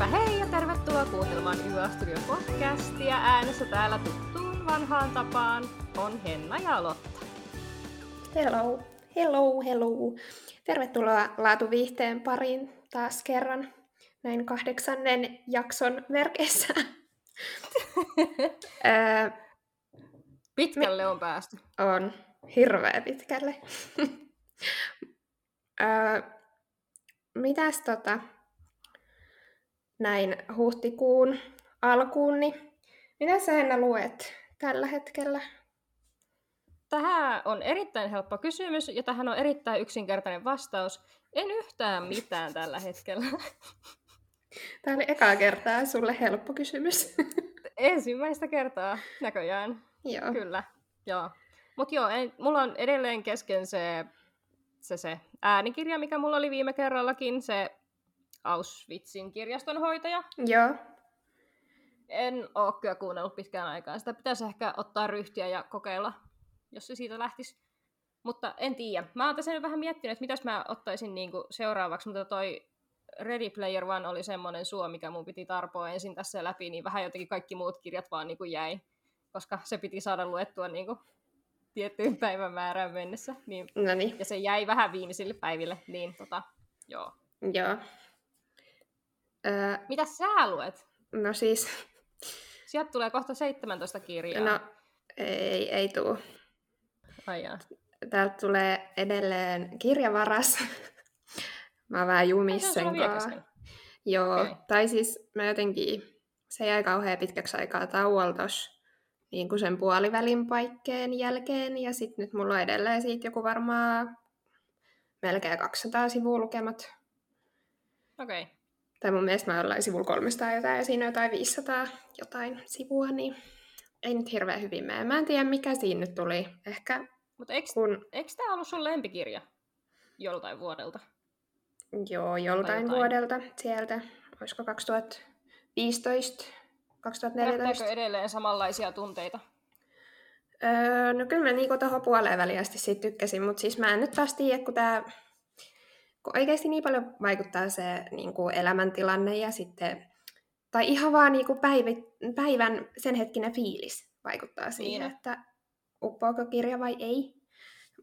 Heipä hei ja tervetuloa kuuntelemaan Hyvä Studio podcastia. Äänessä täällä tuttuun vanhaan tapaan on Henna ja Lotta. Hello, hello, hello. Tervetuloa Laatuviihteen pariin taas kerran näin kahdeksannen jakson merkeissä. Pitkälle on päästy. on hirveä pitkälle. mitäs tota, näin huhtikuun alkuun, niin mitä sä Henna luet tällä hetkellä? Tähän on erittäin helppo kysymys ja tähän on erittäin yksinkertainen vastaus. En yhtään mitään tällä hetkellä. Tämä oli ekaa kertaa sulle helppo kysymys. Ensimmäistä kertaa näköjään. Joo. Kyllä, joo. Mutta joo, ei, mulla on edelleen kesken se, se, se äänikirja, mikä mulla oli viime kerrallakin, se Auschwitzin kirjastonhoitaja. Joo. En oo kyllä kuunnellut pitkään aikaan. Sitä pitäisi ehkä ottaa ryhtiä ja kokeilla, jos se siitä lähtisi. Mutta en tiedä. Mä oon tässä nyt vähän miettinyt, että mitäs mä ottaisin niinku seuraavaksi, mutta toi Ready Player One oli semmoinen suo, mikä mun piti tarpoa ensin tässä läpi, niin vähän jotenkin kaikki muut kirjat vaan niinku jäi, koska se piti saada luettua niinku tiettyyn päivämäärään mennessä. Niin, ja se jäi vähän viimeisille päiville, niin tota, joo. joo. Öö, Mitä sä luet? no siis, Sieltä tulee kohta 17 kirjaa. no ei, ei tuu. Ai jaa. Täältä tulee edelleen kirjavaras. Mä oon vähän jumissa. Joo, Okei. tai siis mä jotenkin, se jäi kauhean pitkäksi aikaa tauolla tossa, niin kuin sen puolivälin paikkeen jälkeen, ja sitten nyt mulla on edelleen siitä joku varmaan melkein 200 sivua lukemat. Okei. Okay. Tai mun mielestä mä oon jollain sivulla 300 jotain, ja siinä on jotain 500 jotain sivua, niin ei nyt hirveän hyvin mene. Mä en tiedä, mikä siinä nyt tuli. Ehkä Mutta eikö, kun, eikö tämä ollut sun lempikirja joltain vuodelta? joo, joltain jotain. vuodelta sieltä, olisiko 2015, 2014. Herättääkö edelleen samanlaisia tunteita? Öö, no kyllä mä niinku tuohon puoleen väliin asti siitä tykkäsin, mutta siis mä en nyt taas tiedä, kun kun oikeasti niin paljon vaikuttaa se niinku elämäntilanne ja sitten, tai ihan vaan niinku päivi, päivän sen hetkinen fiilis vaikuttaa siihen, Niin. että uppoako kirja vai ei.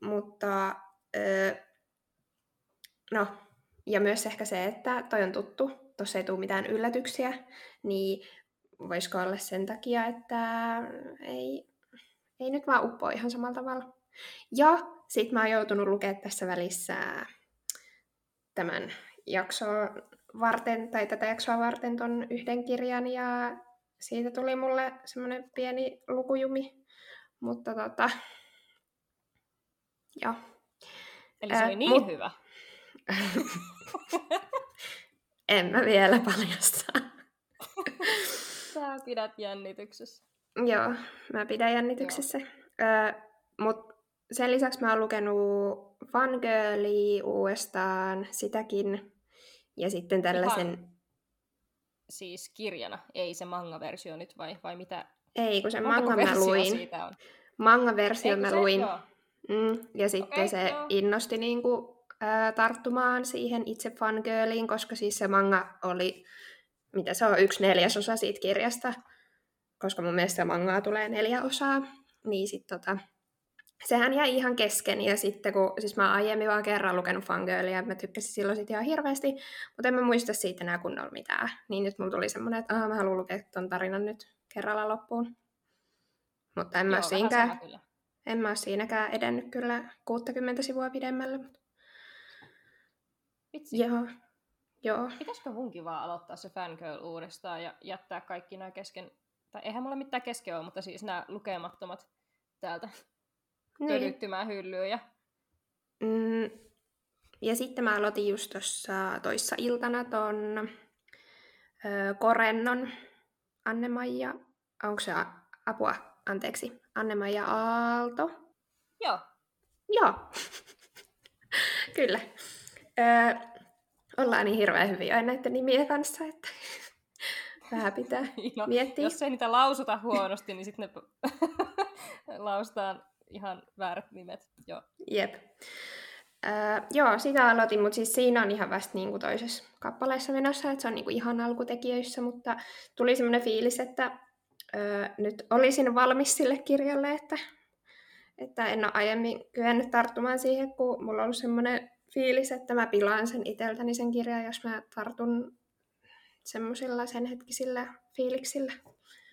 Mutta öö, no, ja myös ehkä se, että toi on tuttu, tuossa ei tule mitään yllätyksiä, niin voisiko olla sen takia, että ei, ei nyt vaan uppoa ihan samalla tavalla. Ja sit mä oon joutunut lukemaan tässä välissä tämän jaksoa varten, tai tätä jaksoa varten ton yhden kirjan, ja siitä tuli mulle semmoinen pieni lukujumi. Mutta tota, joo. Eli se oli niin mut- hyvä. en mä vielä paljasta. Sä pidät jännityksessä. Joo, mä pidän jännityksessä. Mutta sen lisäksi mä oon lukenut Fangirlia uudestaan, sitäkin. Ja sitten tällaisen... Ihan Siis kirjana, ei se manga-versio nyt vai, vai mitä? Ei, kun Montako manga mä luin. Manga-versio Eikö mä se? luin. Joo. Mm, ja sitten Okei, se joo. innosti niinku, ää, tarttumaan siihen itse fangirliin, koska siis se manga oli, mitä se on, yksi neljäsosa siitä kirjasta, koska mun mielestä mangaa tulee neljä osaa, niin sit tota, sehän jäi ihan kesken, ja sitten kun, siis mä aiemmin vaan kerran lukenut fangirlia, mä tykkäsin silloin sit ihan hirveästi, mutta en mä muista siitä enää kunnolla mitään, niin nyt mulla tuli semmoinen, että Aha, mä haluan lukea ton tarinan nyt kerralla loppuun. Mutta en mä Joo, oo vähän siinkään en mä ole siinäkään edennyt kyllä 60 sivua pidemmälle. Mutta... Vitsi, Joo. Joo. pitäisikö munkin vaan aloittaa se fangirl uudestaan ja jättää kaikki nämä kesken, tai eihän mulla mitään kesken ole, mutta siis nämä lukemattomat täältä Niin. hyllyyn ja Mm, ja sitten mä aloitin just tuossa toissa iltana ton ö, Korennon Anne-Maija, onko se a- apua, anteeksi, Anne-Maija Aalto. joo, Joo, kyllä. Ö, ollaan niin hirveän hyviä aina näiden nimien kanssa, että vähän pitää no, miettiä. jos ei niitä lausuta huonosti, niin sitten ne lausutaan ihan väärät nimet. Joo. Jep. Öö, joo, sitä aloitin, mutta siis siinä on ihan vasta niin kuin toisessa kappaleessa menossa, että se on niin kuin ihan alkutekijöissä, mutta tuli semmoinen fiilis, että öö, nyt olisin valmis sille kirjalle, että, että en ole aiemmin kyennyt tarttumaan siihen, kun mulla on ollut semmoinen fiilis, että mä pilaan sen itseltäni sen kirjan, jos mä tartun semmoisilla sen hetkisillä fiiliksillä.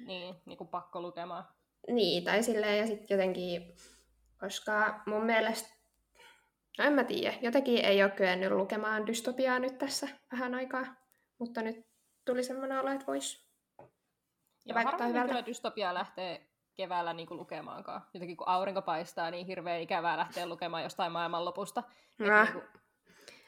Niin, niin kuin pakko lukemaan. Niin, tai silleen, ja sitten jotenkin, koska mun mielestä, no en mä tiedä, jotenkin ei ole kyennyt lukemaan dystopiaa nyt tässä vähän aikaa, mutta nyt tuli semmoinen olo, että voisi ja vaikuttaa hyvältä. kyllä dystopiaa lähtee keväällä niin kuin lukemaankaan. Jotenkin kun aurinko paistaa, niin hirveän ikävää lähteä lukemaan jostain maailmanlopusta. No. Niin kuin...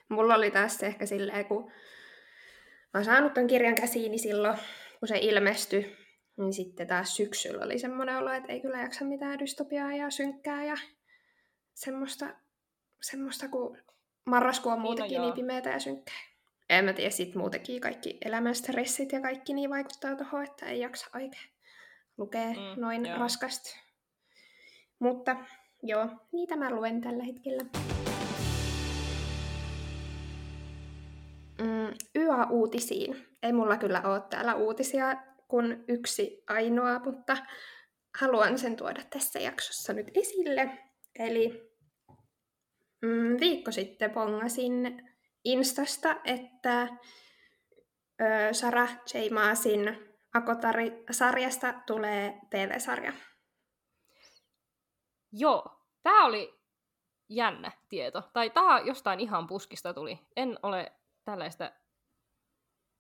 Mulla oli tässä ehkä silleen, kun mä oon saanut ton kirjan käsiini silloin, kun se ilmestyi, niin sitten taas syksyllä oli semmoinen olo, että ei kyllä jaksa mitään dystopiaa ja synkkää ja semmoista, semmoista kun marraskuu on niin, no muutenkin niin, no niin pimeätä ja synkkää. En mä tiedä, sit muutenkin kaikki elämän stressit ja kaikki niin vaikuttaa tuohon, että ei jaksa oikein lukea mm, noin joo. raskasti. Mutta joo, niitä mä luen tällä hetkellä. Mm, YA-uutisiin. Ei mulla kyllä ole täällä uutisia kuin yksi ainoa, mutta haluan sen tuoda tässä jaksossa nyt esille. Eli mm, viikko sitten pongasin Instasta, että ö, Sarah J. Maasin Akotari-sarjasta tulee TV-sarja. Joo, tämä oli jännä tieto. Tai tämä jostain ihan puskista tuli. En ole tällaista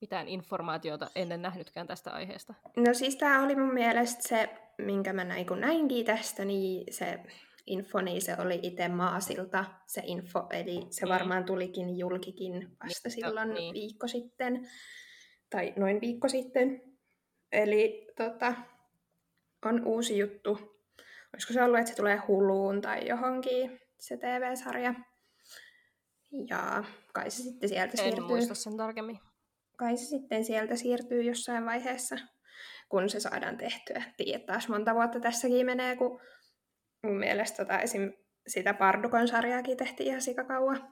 mitään informaatiota ennen nähnytkään tästä aiheesta. No siis tämä oli mun mielestä se, minkä mä näin kun näinkin tästä, niin se info, niin se oli itse Maasilta se info, eli se mm. varmaan tulikin julkikin vasta niin, silloin niin. viikko sitten, tai noin viikko sitten. Eli tota, on uusi juttu. Olisiko se ollut, että se tulee Huluun tai johonkin, se TV-sarja. Ja kai se sitten sieltä en siirtyy. En muista sen tarkemmin. Kai se sitten sieltä siirtyy jossain vaiheessa, kun se saadaan tehtyä. Tiedät taas monta vuotta tässäkin menee, kun mun mielestä tota, esim. sitä Pardukon sarjaakin tehtiin ihan sikakauan.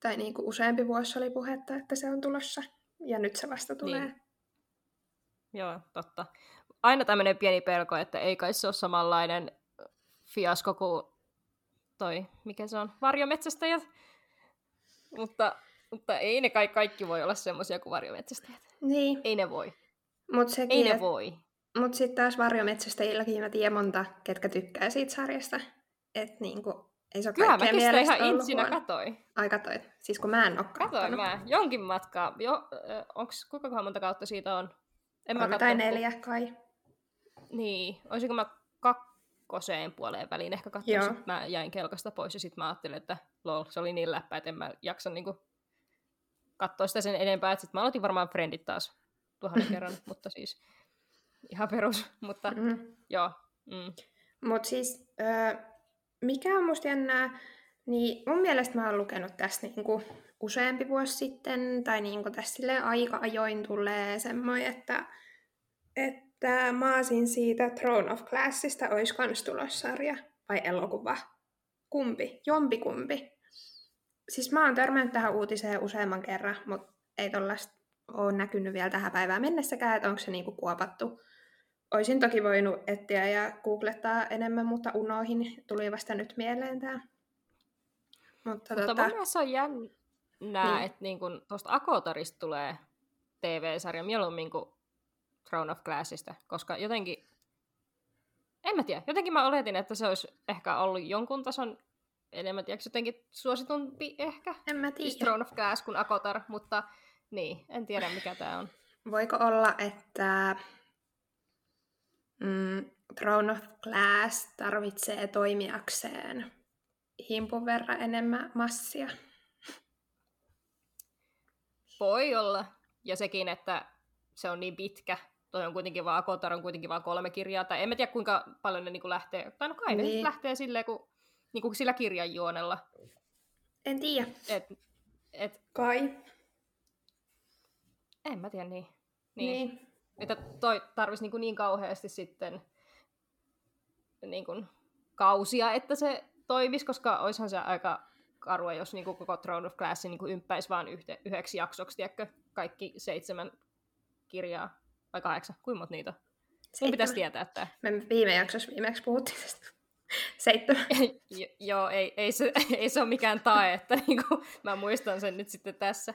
Tai niin kuin useampi vuosi oli puhetta, että se on tulossa. Ja nyt se vasta tulee. Niin. Joo, totta. Aina tämmöinen pieni pelko, että ei kai se ole samanlainen fiasko kuin toi, mikä se on, varjometsästäjät. Mutta, mutta ei ne kaikki, kaikki voi olla semmoisia kuin varjometsästäjät. Niin. Ei ne voi. Mut sekin, ei ne voi. Mutta sitten taas varjometsästäjilläkin mä tiedän monta, ketkä tykkää siitä sarjasta. Että niinku, ei se ole Kyllä, kaikkea mielestä ihan insinä katoin. Ai katoit. Siis kun mä en ole Katoin mä. Jonkin matkaa. Jo, onks, kuinka monta kautta siitä on? En Kolme tai neljä kai. Niin. Olisiko mä kakkoseen puoleen väliin ehkä katsoa. Mä jäin kelkasta pois ja sitten mä ajattelin, että lol, se oli niin läppä, että en mä jaksa niinku katsoa sitä sen enempää. Sitten mä aloitin varmaan Friendit taas tuhannen kerran, mutta siis ihan perus, mutta mm. joo. Mm. Mutta siis, ö, mikä on musta jännää, niin mun mielestä mä oon lukenut tässä niinku useampi vuosi sitten, tai niinku tässä aika ajoin tulee semmoinen, että, että Maasin siitä Throne of Glassista olisi kans tulossarja, vai elokuva. Kumpi? Jompikumpi. Siis mä oon törmännyt tähän uutiseen useamman kerran, mutta ei tollaista ole näkynyt vielä tähän päivään mennessäkään, että onko se niinku kuopattu Oisin toki voinut etsiä ja googlettaa enemmän, mutta unoihin. Tuli vasta nyt mieleen tämä. Mutta, mutta tota... mun se on jännää, niin. että niin tuosta Akotarista tulee TV-sarja mieluummin kuin Throne of Glassista, koska jotenkin, en mä tiedä, jotenkin mä oletin, että se olisi ehkä ollut jonkun tason enemmän, tiedätkö, jotenkin suositumpi ehkä. En mä tiedä. Throne of Glass kuin Akotar, mutta niin, en tiedä mikä tämä on. Voiko olla, että mm, Throne of Glass tarvitsee toimijakseen himpun verran enemmän massia. Voi olla. Ja sekin, että se on niin pitkä. Toi on kuitenkin vaan, Akotar on kuitenkin vain kolme kirjaa. Tai en mä tiedä, kuinka paljon ne niinku lähtee. Tai no kai niin. ne lähtee silleen, kun, niinku sillä kirjan juonella. En tiedä. Et, et, kai. En mä tiedä, niin. Niin. niin. Että toi tarvisi niin, kuin niin kauheasti sitten niin kuin kausia, että se toimisi, koska olisihan se aika karua, jos niin kuin koko Throne of Glassin niin kuin ympäisi vaan yhte, yhdeksi jaksoksi, tiedätkö, kaikki seitsemän kirjaa, vai kahdeksan, kuinka monta niitä on? Mun pitäisi tietää että Me viime jaksossa viimeksi puhuttiin tästä. Seitsemän. joo, ei, ei, se, ei se ole mikään tae, että niinku, mä muistan sen nyt sitten tässä.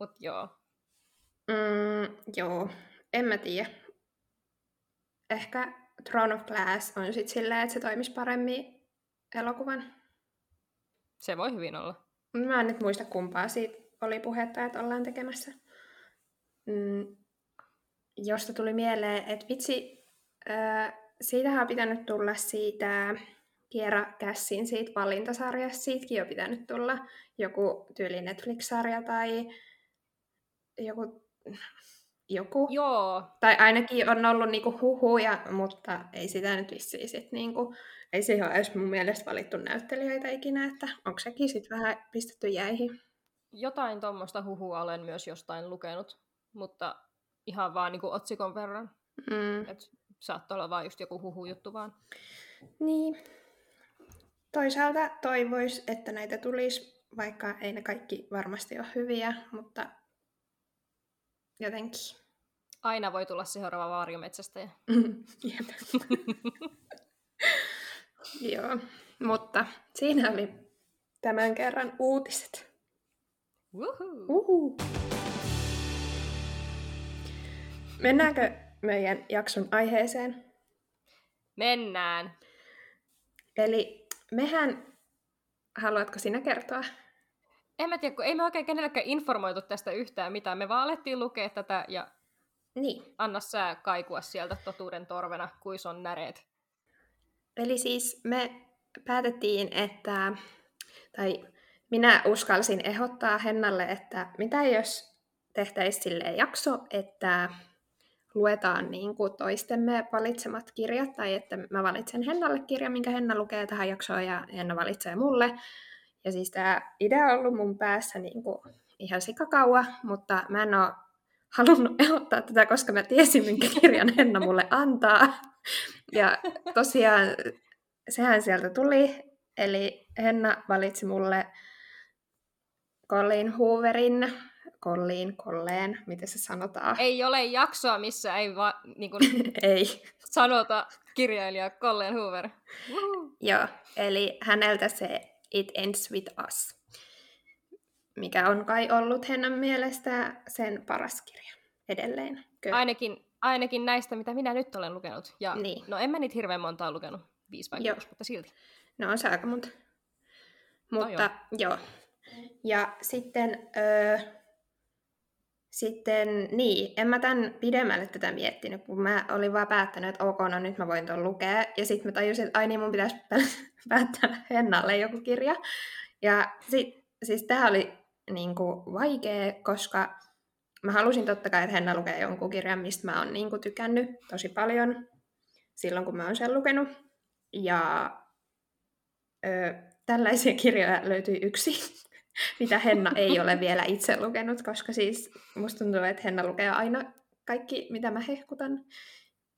Mut joo. Mm, joo, en mä tiedä. Ehkä Throne of Glass on sitten silleen, että se toimisi paremmin elokuvan. Se voi hyvin olla. Mä en nyt muista kumpaa siitä oli puhetta, että ollaan tekemässä. Mm, josta tuli mieleen, että vitsi, äh, siitähän on pitänyt tulla siitä Kiera Kässin siitä valintasarjasta, siitäkin on pitänyt tulla joku tyyli Netflix-sarja tai joku, joku. Joo. Tai ainakin on ollut niinku huhuja, mutta ei sitä nyt vissiin sit niinku, ei siihen ole edes mun mielestä valittu näyttelijöitä ikinä, että onko sekin sitten vähän pistetty jäihin. Jotain tuommoista huhua olen myös jostain lukenut, mutta ihan vaan niinku otsikon verran. Mm. Et saattoi olla vaan just joku huhujuttu vaan. Niin. Toisaalta toivois, että näitä tulisi, vaikka ei ne kaikki varmasti ole hyviä, mutta jotenkin. Aina voi tulla seuraava varjometsästäjä. Joo, mutta siinä oli tämän kerran uutiset. Woohoo. Uhu. Mennäänkö meidän jakson aiheeseen? Mennään. Eli mehän, haluatko sinä kertoa? En mä tiedä, kun ei me oikein kenellekään informoitu tästä yhtään mitään. Me vaan alettiin lukea tätä ja niin. anna sä kaikua sieltä totuuden torvena, kuis on näreet. Eli siis me päätettiin, että, tai minä uskalsin ehdottaa Hennalle, että mitä jos tehtäisiin silleen jakso, että luetaan niin kuin toistemme valitsemat kirjat, tai että mä valitsen Hennalle kirjan, minkä Henna lukee tähän jaksoon, ja Henna valitsee mulle. Ja siis tämä idea on ollut mun päässä niin kuin ihan sikakaua, mutta mä en ole halunnut ehdottaa tätä, koska mä tiesin, minkä kirjan Henna mulle antaa. Ja tosiaan sehän sieltä tuli, eli Henna valitsi mulle Colin Hooverin Kolliin, Kolleen, miten se sanotaan? Ei ole jaksoa, missä ei, va, niin kuin, ei. sanota kirjailija Colleen Hoover. Joo, eli häneltä se It Ends With Us, mikä on kai ollut hänen mielestä sen paras kirja edelleen. Ainakin, ainakin näistä, mitä minä nyt olen lukenut. Ja, niin. No en mä niitä hirveän montaa lukenut, viisi vai kuusi, mutta silti. No on se aika monta. Mutta no joo. joo. Ja sitten öö, sitten niin, en mä tämän pidemmälle tätä miettinyt, kun mä olin vaan päättänyt, että ok, no nyt mä voin tuon lukea. Ja sitten mä tajusin, että ai niin, mun pitäisi päättää Hennalle joku kirja. Ja sit, siis tää oli niin kuin, vaikea, koska mä halusin totta kai, että Henna lukee jonkun kirjan, mistä mä oon niin kuin, tykännyt tosi paljon silloin, kun mä oon sen lukenut. Ja ö, tällaisia kirjoja löytyi yksi mitä Henna ei ole vielä itse lukenut, koska siis musta tuntuu, että Henna lukee aina kaikki, mitä mä hehkutan.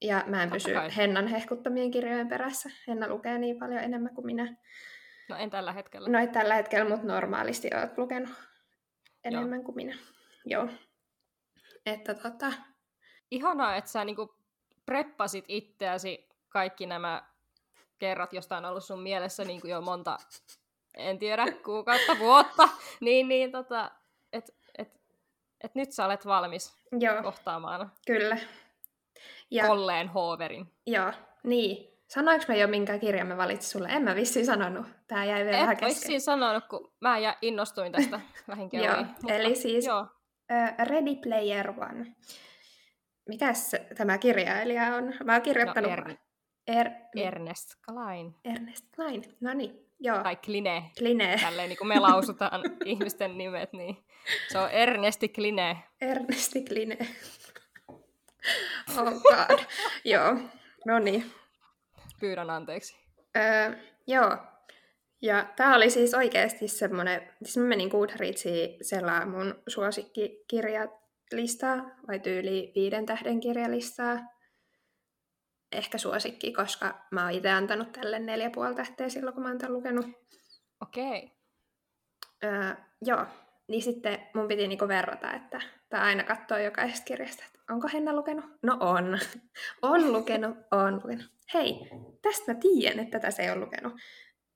Ja mä en pysy Hennan hehkuttamien kirjojen perässä. Henna lukee niin paljon enemmän kuin minä. No en tällä hetkellä. No ei tällä hetkellä, mutta normaalisti olet lukenut enemmän Joo. kuin minä. Joo. Että tota... Ihanaa, että sä niinku preppasit itseäsi kaikki nämä kerrat, josta on ollut sun mielessä niin kuin jo monta en tiedä, kuukautta, vuotta, niin, niin tota, että et, et nyt sä olet valmis Joo. kohtaamaan Kyllä. Ja, Kolleen Hooverin. Joo, niin. Sanoinko mä jo, minkä kirjan mä valitsin sulle? En mä vissiin sanonut. Tää jäi vielä Et vähän kesken. vissiin sanonut, kun mä ja innostuin tästä vähinkin Joo, mutta, eli siis joo. Uh, Ready Player One. Mikäs tämä kirjailija on? Mä oon kirjoittanut... No, er... Er... Ernest Klein. Ernest Klein, no niin. Joo. Tai Kline. Kline. Tälleen niin kuin me lausutaan ihmisten nimet, niin se on Ernesti Kline. Ernesti Kline. Oh god. joo, no niin. Pyydän anteeksi. Öö, joo. Ja tämä oli siis oikeasti semmoinen, siis mä menin Goodreadsiin selaa mun suosikkikirjalistaa, vai tyyli viiden tähden kirjalistaa ehkä suosikki, koska mä oon itse antanut tälle neljä puoli tähteä silloin, kun mä oon tämän lukenut. Okei. Okay. Öö, joo, niin sitten mun piti niinku verrata, että tai aina katsoa jokaisesta kirjasta, että onko Henna lukenut? No on. on lukenut, on lukenut. Hei, tästä mä tiedän, että tätä se ei ole lukenut.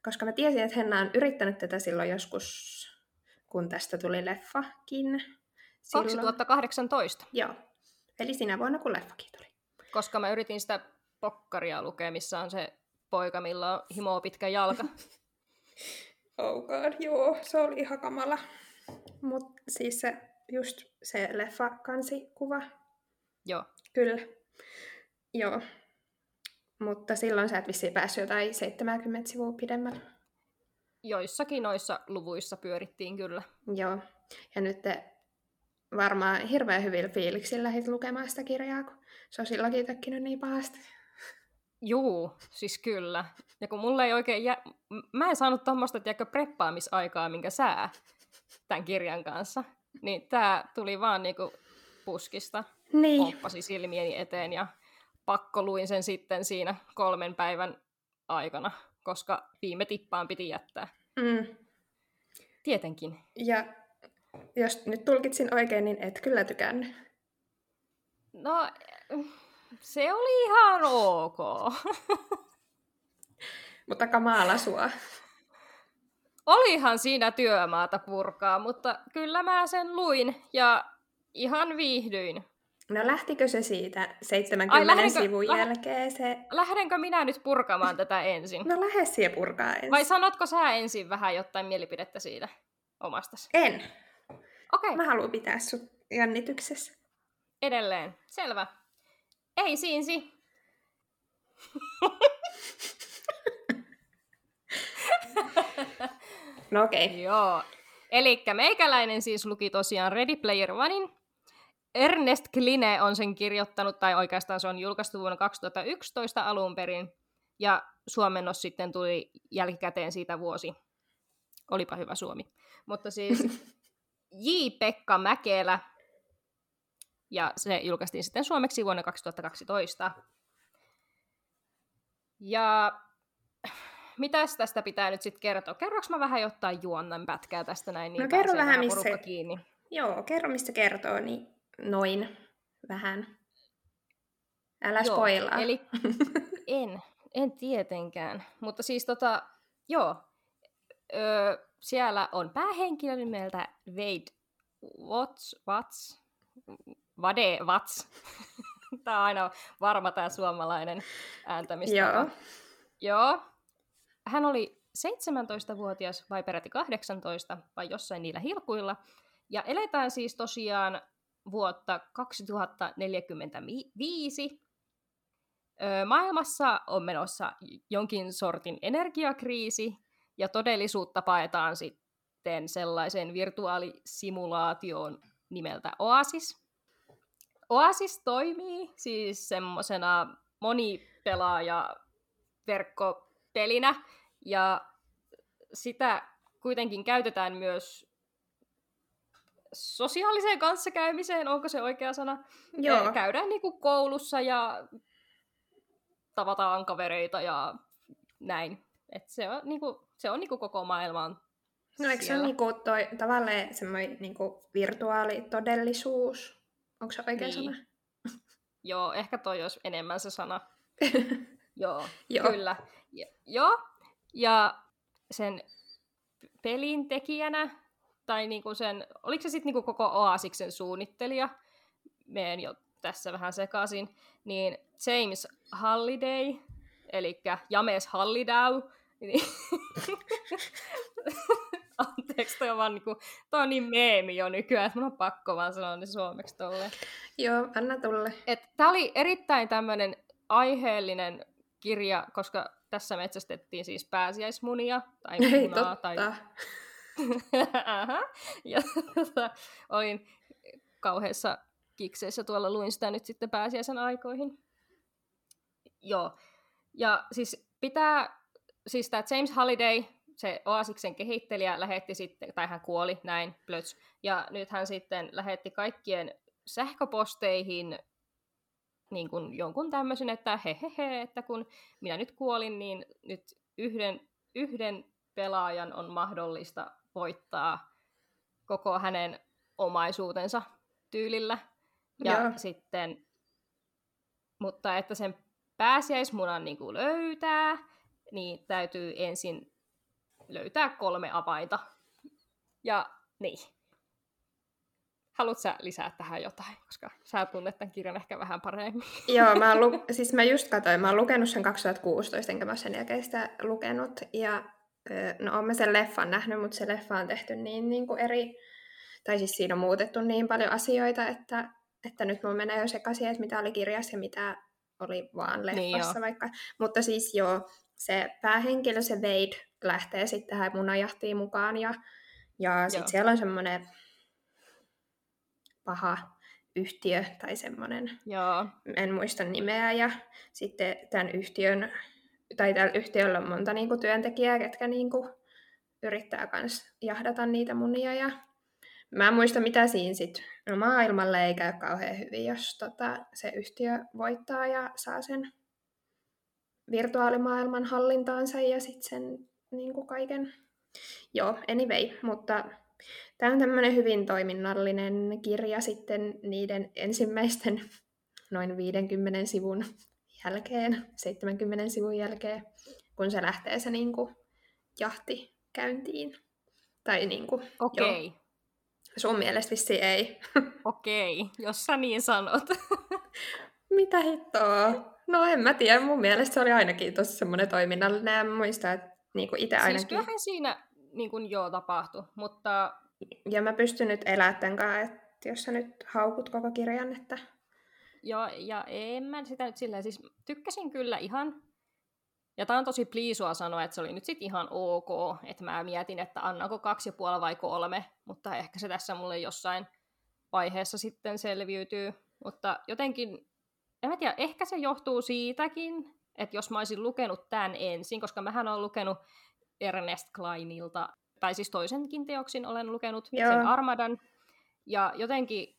Koska mä tiesin, että Henna on yrittänyt tätä silloin joskus, kun tästä tuli leffakin. Silloin. 2018. Joo. Eli sinä vuonna, kun leffakin tuli. Koska mä yritin sitä pokkaria lukea, missä on se poika, millä on himoa pitkä jalka. oh god, joo, se oli ihan kamala. Mutta siis se, just se leffa-kansikuva. Joo. Kyllä. Joo. Mutta silloin sä et vissiin päässyt jotain 70 sivua pidemmällä. Joissakin noissa luvuissa pyörittiin kyllä. Joo. Ja nyt te varmaan hirveän hyvillä fiiliksillä lähdit lukemaan sitä kirjaa, kun se on silloinkin tökkinyt niin pahasti. Juu, siis kyllä. Ja kun mulle ei oikein jä... Mä en saanut tuommoista, preppaamisaikaa, minkä sää tämän kirjan kanssa. Niin tää tuli vaan niinku puskista. Niin. Pomppasi silmieni eteen ja pakko luin sen sitten siinä kolmen päivän aikana, koska viime tippaan piti jättää. Mm. Tietenkin. Ja jos nyt tulkitsin oikein, niin et kyllä tykännyt. No, se oli ihan ok. Mutta kamala sua. Olihan siinä työmaata purkaa, mutta kyllä mä sen luin ja ihan viihdyin. No lähtikö se siitä 70 Ai, lähdenkö, sivun läh... jälkeen? Se... Lähdenkö minä nyt purkamaan tätä ensin? No lähde siihen purkaa ensin. Vai sanotko sä ensin vähän jotain mielipidettä siitä omastasi? En. Okei. Okay. Mä haluan pitää sut jännityksessä. Edelleen. Selvä. Ei siinsi. no okei. Okay. Joo. Eli meikäläinen siis luki tosiaan Ready Player Onein. Ernest Kline on sen kirjoittanut, tai oikeastaan se on julkaistu vuonna 2011 alun perin, ja suomennos sitten tuli jälkikäteen siitä vuosi. Olipa hyvä suomi. Mutta siis J. Pekka Mäkelä ja se julkaistiin sitten suomeksi vuonna 2012. Ja mitäs tästä pitää nyt sitten kertoa? Kerroks mä vähän jotain juonnan pätkää tästä näin, niin no kerro vähän, vähän missä... kiinni. Joo, kerro mistä kertoo, niin noin vähän. Älä joo, spoilaa. Eli en, en tietenkään. Mutta siis tota, joo, öö, siellä on päähenkilö nimeltä Wade Watts, Watts, Vade Vats. tämä on aina varma tämä suomalainen ääntämistä. Joo. Joo. Hän oli 17-vuotias vai peräti 18 vai jossain niillä hilkuilla. Ja eletään siis tosiaan vuotta 2045. Öö, maailmassa on menossa jonkin sortin energiakriisi, ja todellisuutta paetaan sitten sellaiseen virtuaalisimulaatioon nimeltä Oasis. Oasis toimii siis semmoisena monipelaaja verkkopelinä ja sitä kuitenkin käytetään myös sosiaaliseen kanssakäymiseen, onko se oikea sana? Joo. Käydään niinku koulussa ja tavataan kavereita ja näin. Et se on, niinku, se on niinku koko maailman No eikö se ole niinku toi, tavallaan semmoinen niinku virtuaalitodellisuus? Onko se oikea niin. sana? Joo, ehkä toi olisi enemmän se sana. Joo, Joo, kyllä. Ja, joo, ja sen pelin tekijänä, tai niinku sen, oliko se sitten niinku koko Oasiksen suunnittelija, meen jo tässä vähän sekaisin, niin James Halliday, eli James Halliday, niin Anteeksi, toi on vaan niinku, toi on niin meemi jo nykyään, että mun on pakko vaan sanoa ne suomeksi tolleen. Joo, anna tulle. Et tää oli erittäin tämmönen aiheellinen kirja, koska tässä metsästettiin siis pääsiäismunia, tai munaa, Ei, totta. tai... ja tota, olin kauheassa kikseissä tuolla, luin sitä nyt sitten pääsiäisen aikoihin. Joo, ja siis pitää, siis tämä James Halliday, se Oasiksen kehittelijä lähetti sitten, tai hän kuoli, näin, plöts. Ja nyt hän sitten lähetti kaikkien sähköposteihin niin kuin jonkun tämmöisen, että he, he, he, että kun minä nyt kuolin, niin nyt yhden, yhden pelaajan on mahdollista voittaa koko hänen omaisuutensa tyylillä. Ja Joo. sitten, mutta että sen pääsiäismunan niin kuin löytää, niin täytyy ensin löytää kolme avainta. Ja niin. Haluatko sä lisää tähän jotain, koska sä tunnet tämän kirjan ehkä vähän paremmin. Joo, mä, lu- siis mä just katsoin, mä oon lukenut sen 2016, enkä mä oon sen jälkeen sitä lukenut. Ja no oon mä sen leffan nähnyt, mutta se leffa on tehty niin, niin kuin eri, tai siis siinä on muutettu niin paljon asioita, että, että nyt mun menee jo sekaisin, että mitä oli kirjassa ja mitä oli vaan Niin leffassa joo. vaikka. Mutta siis joo, se päähenkilö, se Wade, lähtee sitten tähän munajahtiin mukaan ja, ja sitten siellä on semmoinen paha yhtiö tai semmoinen Joo, en muista nimeä, ja sitten tämän yhtiön, tai tällä yhtiöllä on monta niinku työntekijää, ketkä niinku yrittää kans jahdata niitä munia, ja mä en muista mitä siinä sit, no maailmalle ei käy kauhean hyvin, jos tota, se yhtiö voittaa ja saa sen virtuaalimaailman hallintaansa ja sitten sen niinku kaiken. Joo, anyway, mutta tämä on tämmöinen hyvin toiminnallinen kirja sitten niiden ensimmäisten noin 50 sivun jälkeen, 70 sivun jälkeen, kun se lähtee se niinku jahti käyntiin. Tai niinku, okei. Okay. sun mielestä vissi ei. Okei, jos sä niin sanot. Mitä hittoa? No en mä tiedä, mun mielestä se oli ainakin tosi semmoinen toiminnallinen. Ja muistan, että niinku itse siis ainakin... kyllähän siinä niin kuin, joo tapahtui, mutta Ja mä pystyn nyt elämään tämän kanssa, että jos sä nyt haukut koko kirjan, että... ja, ja en mä sitä nyt silleen, siis tykkäsin kyllä ihan, ja tää on tosi pliisua sanoa, että se oli nyt sit ihan ok, että mä mietin, että annanko kaksi ja puoli vai kolme, mutta ehkä se tässä mulle jossain vaiheessa sitten selviytyy, mutta jotenkin, en mä tiedä, ehkä se johtuu siitäkin, että jos mä olisin lukenut tämän ensin, koska mähän olen lukenut Ernest Kleinilta, tai siis toisenkin teoksin olen lukenut Joo. sen Armadan, ja jotenkin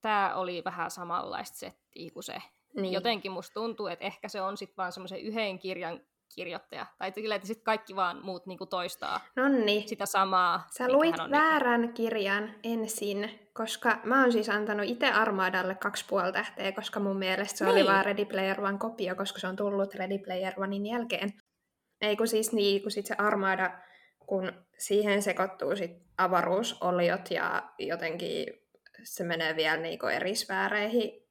tämä oli vähän samanlaista settiä kuin se. Niin. Jotenkin musta tuntuu, että ehkä se on sitten vaan semmoisen yhden kirjan kirjoittaja. Tai sillä, että sitten kaikki vaan muut niinku toistaa Nonni, sitä samaa. sä luit niinku- väärän kirjan ensin, koska mä oon siis antanut itse Armadalle kaksi puoli tähteä, koska mun mielestä se oli Niin. vaan Ready Player One kopio, koska se on tullut Ready Player Onein jälkeen. Ei kun siis niin, kun sit se Armada, kun siihen sekoittuu sit avaruusoliot ja jotenkin se menee vielä niinku eri sfääreihin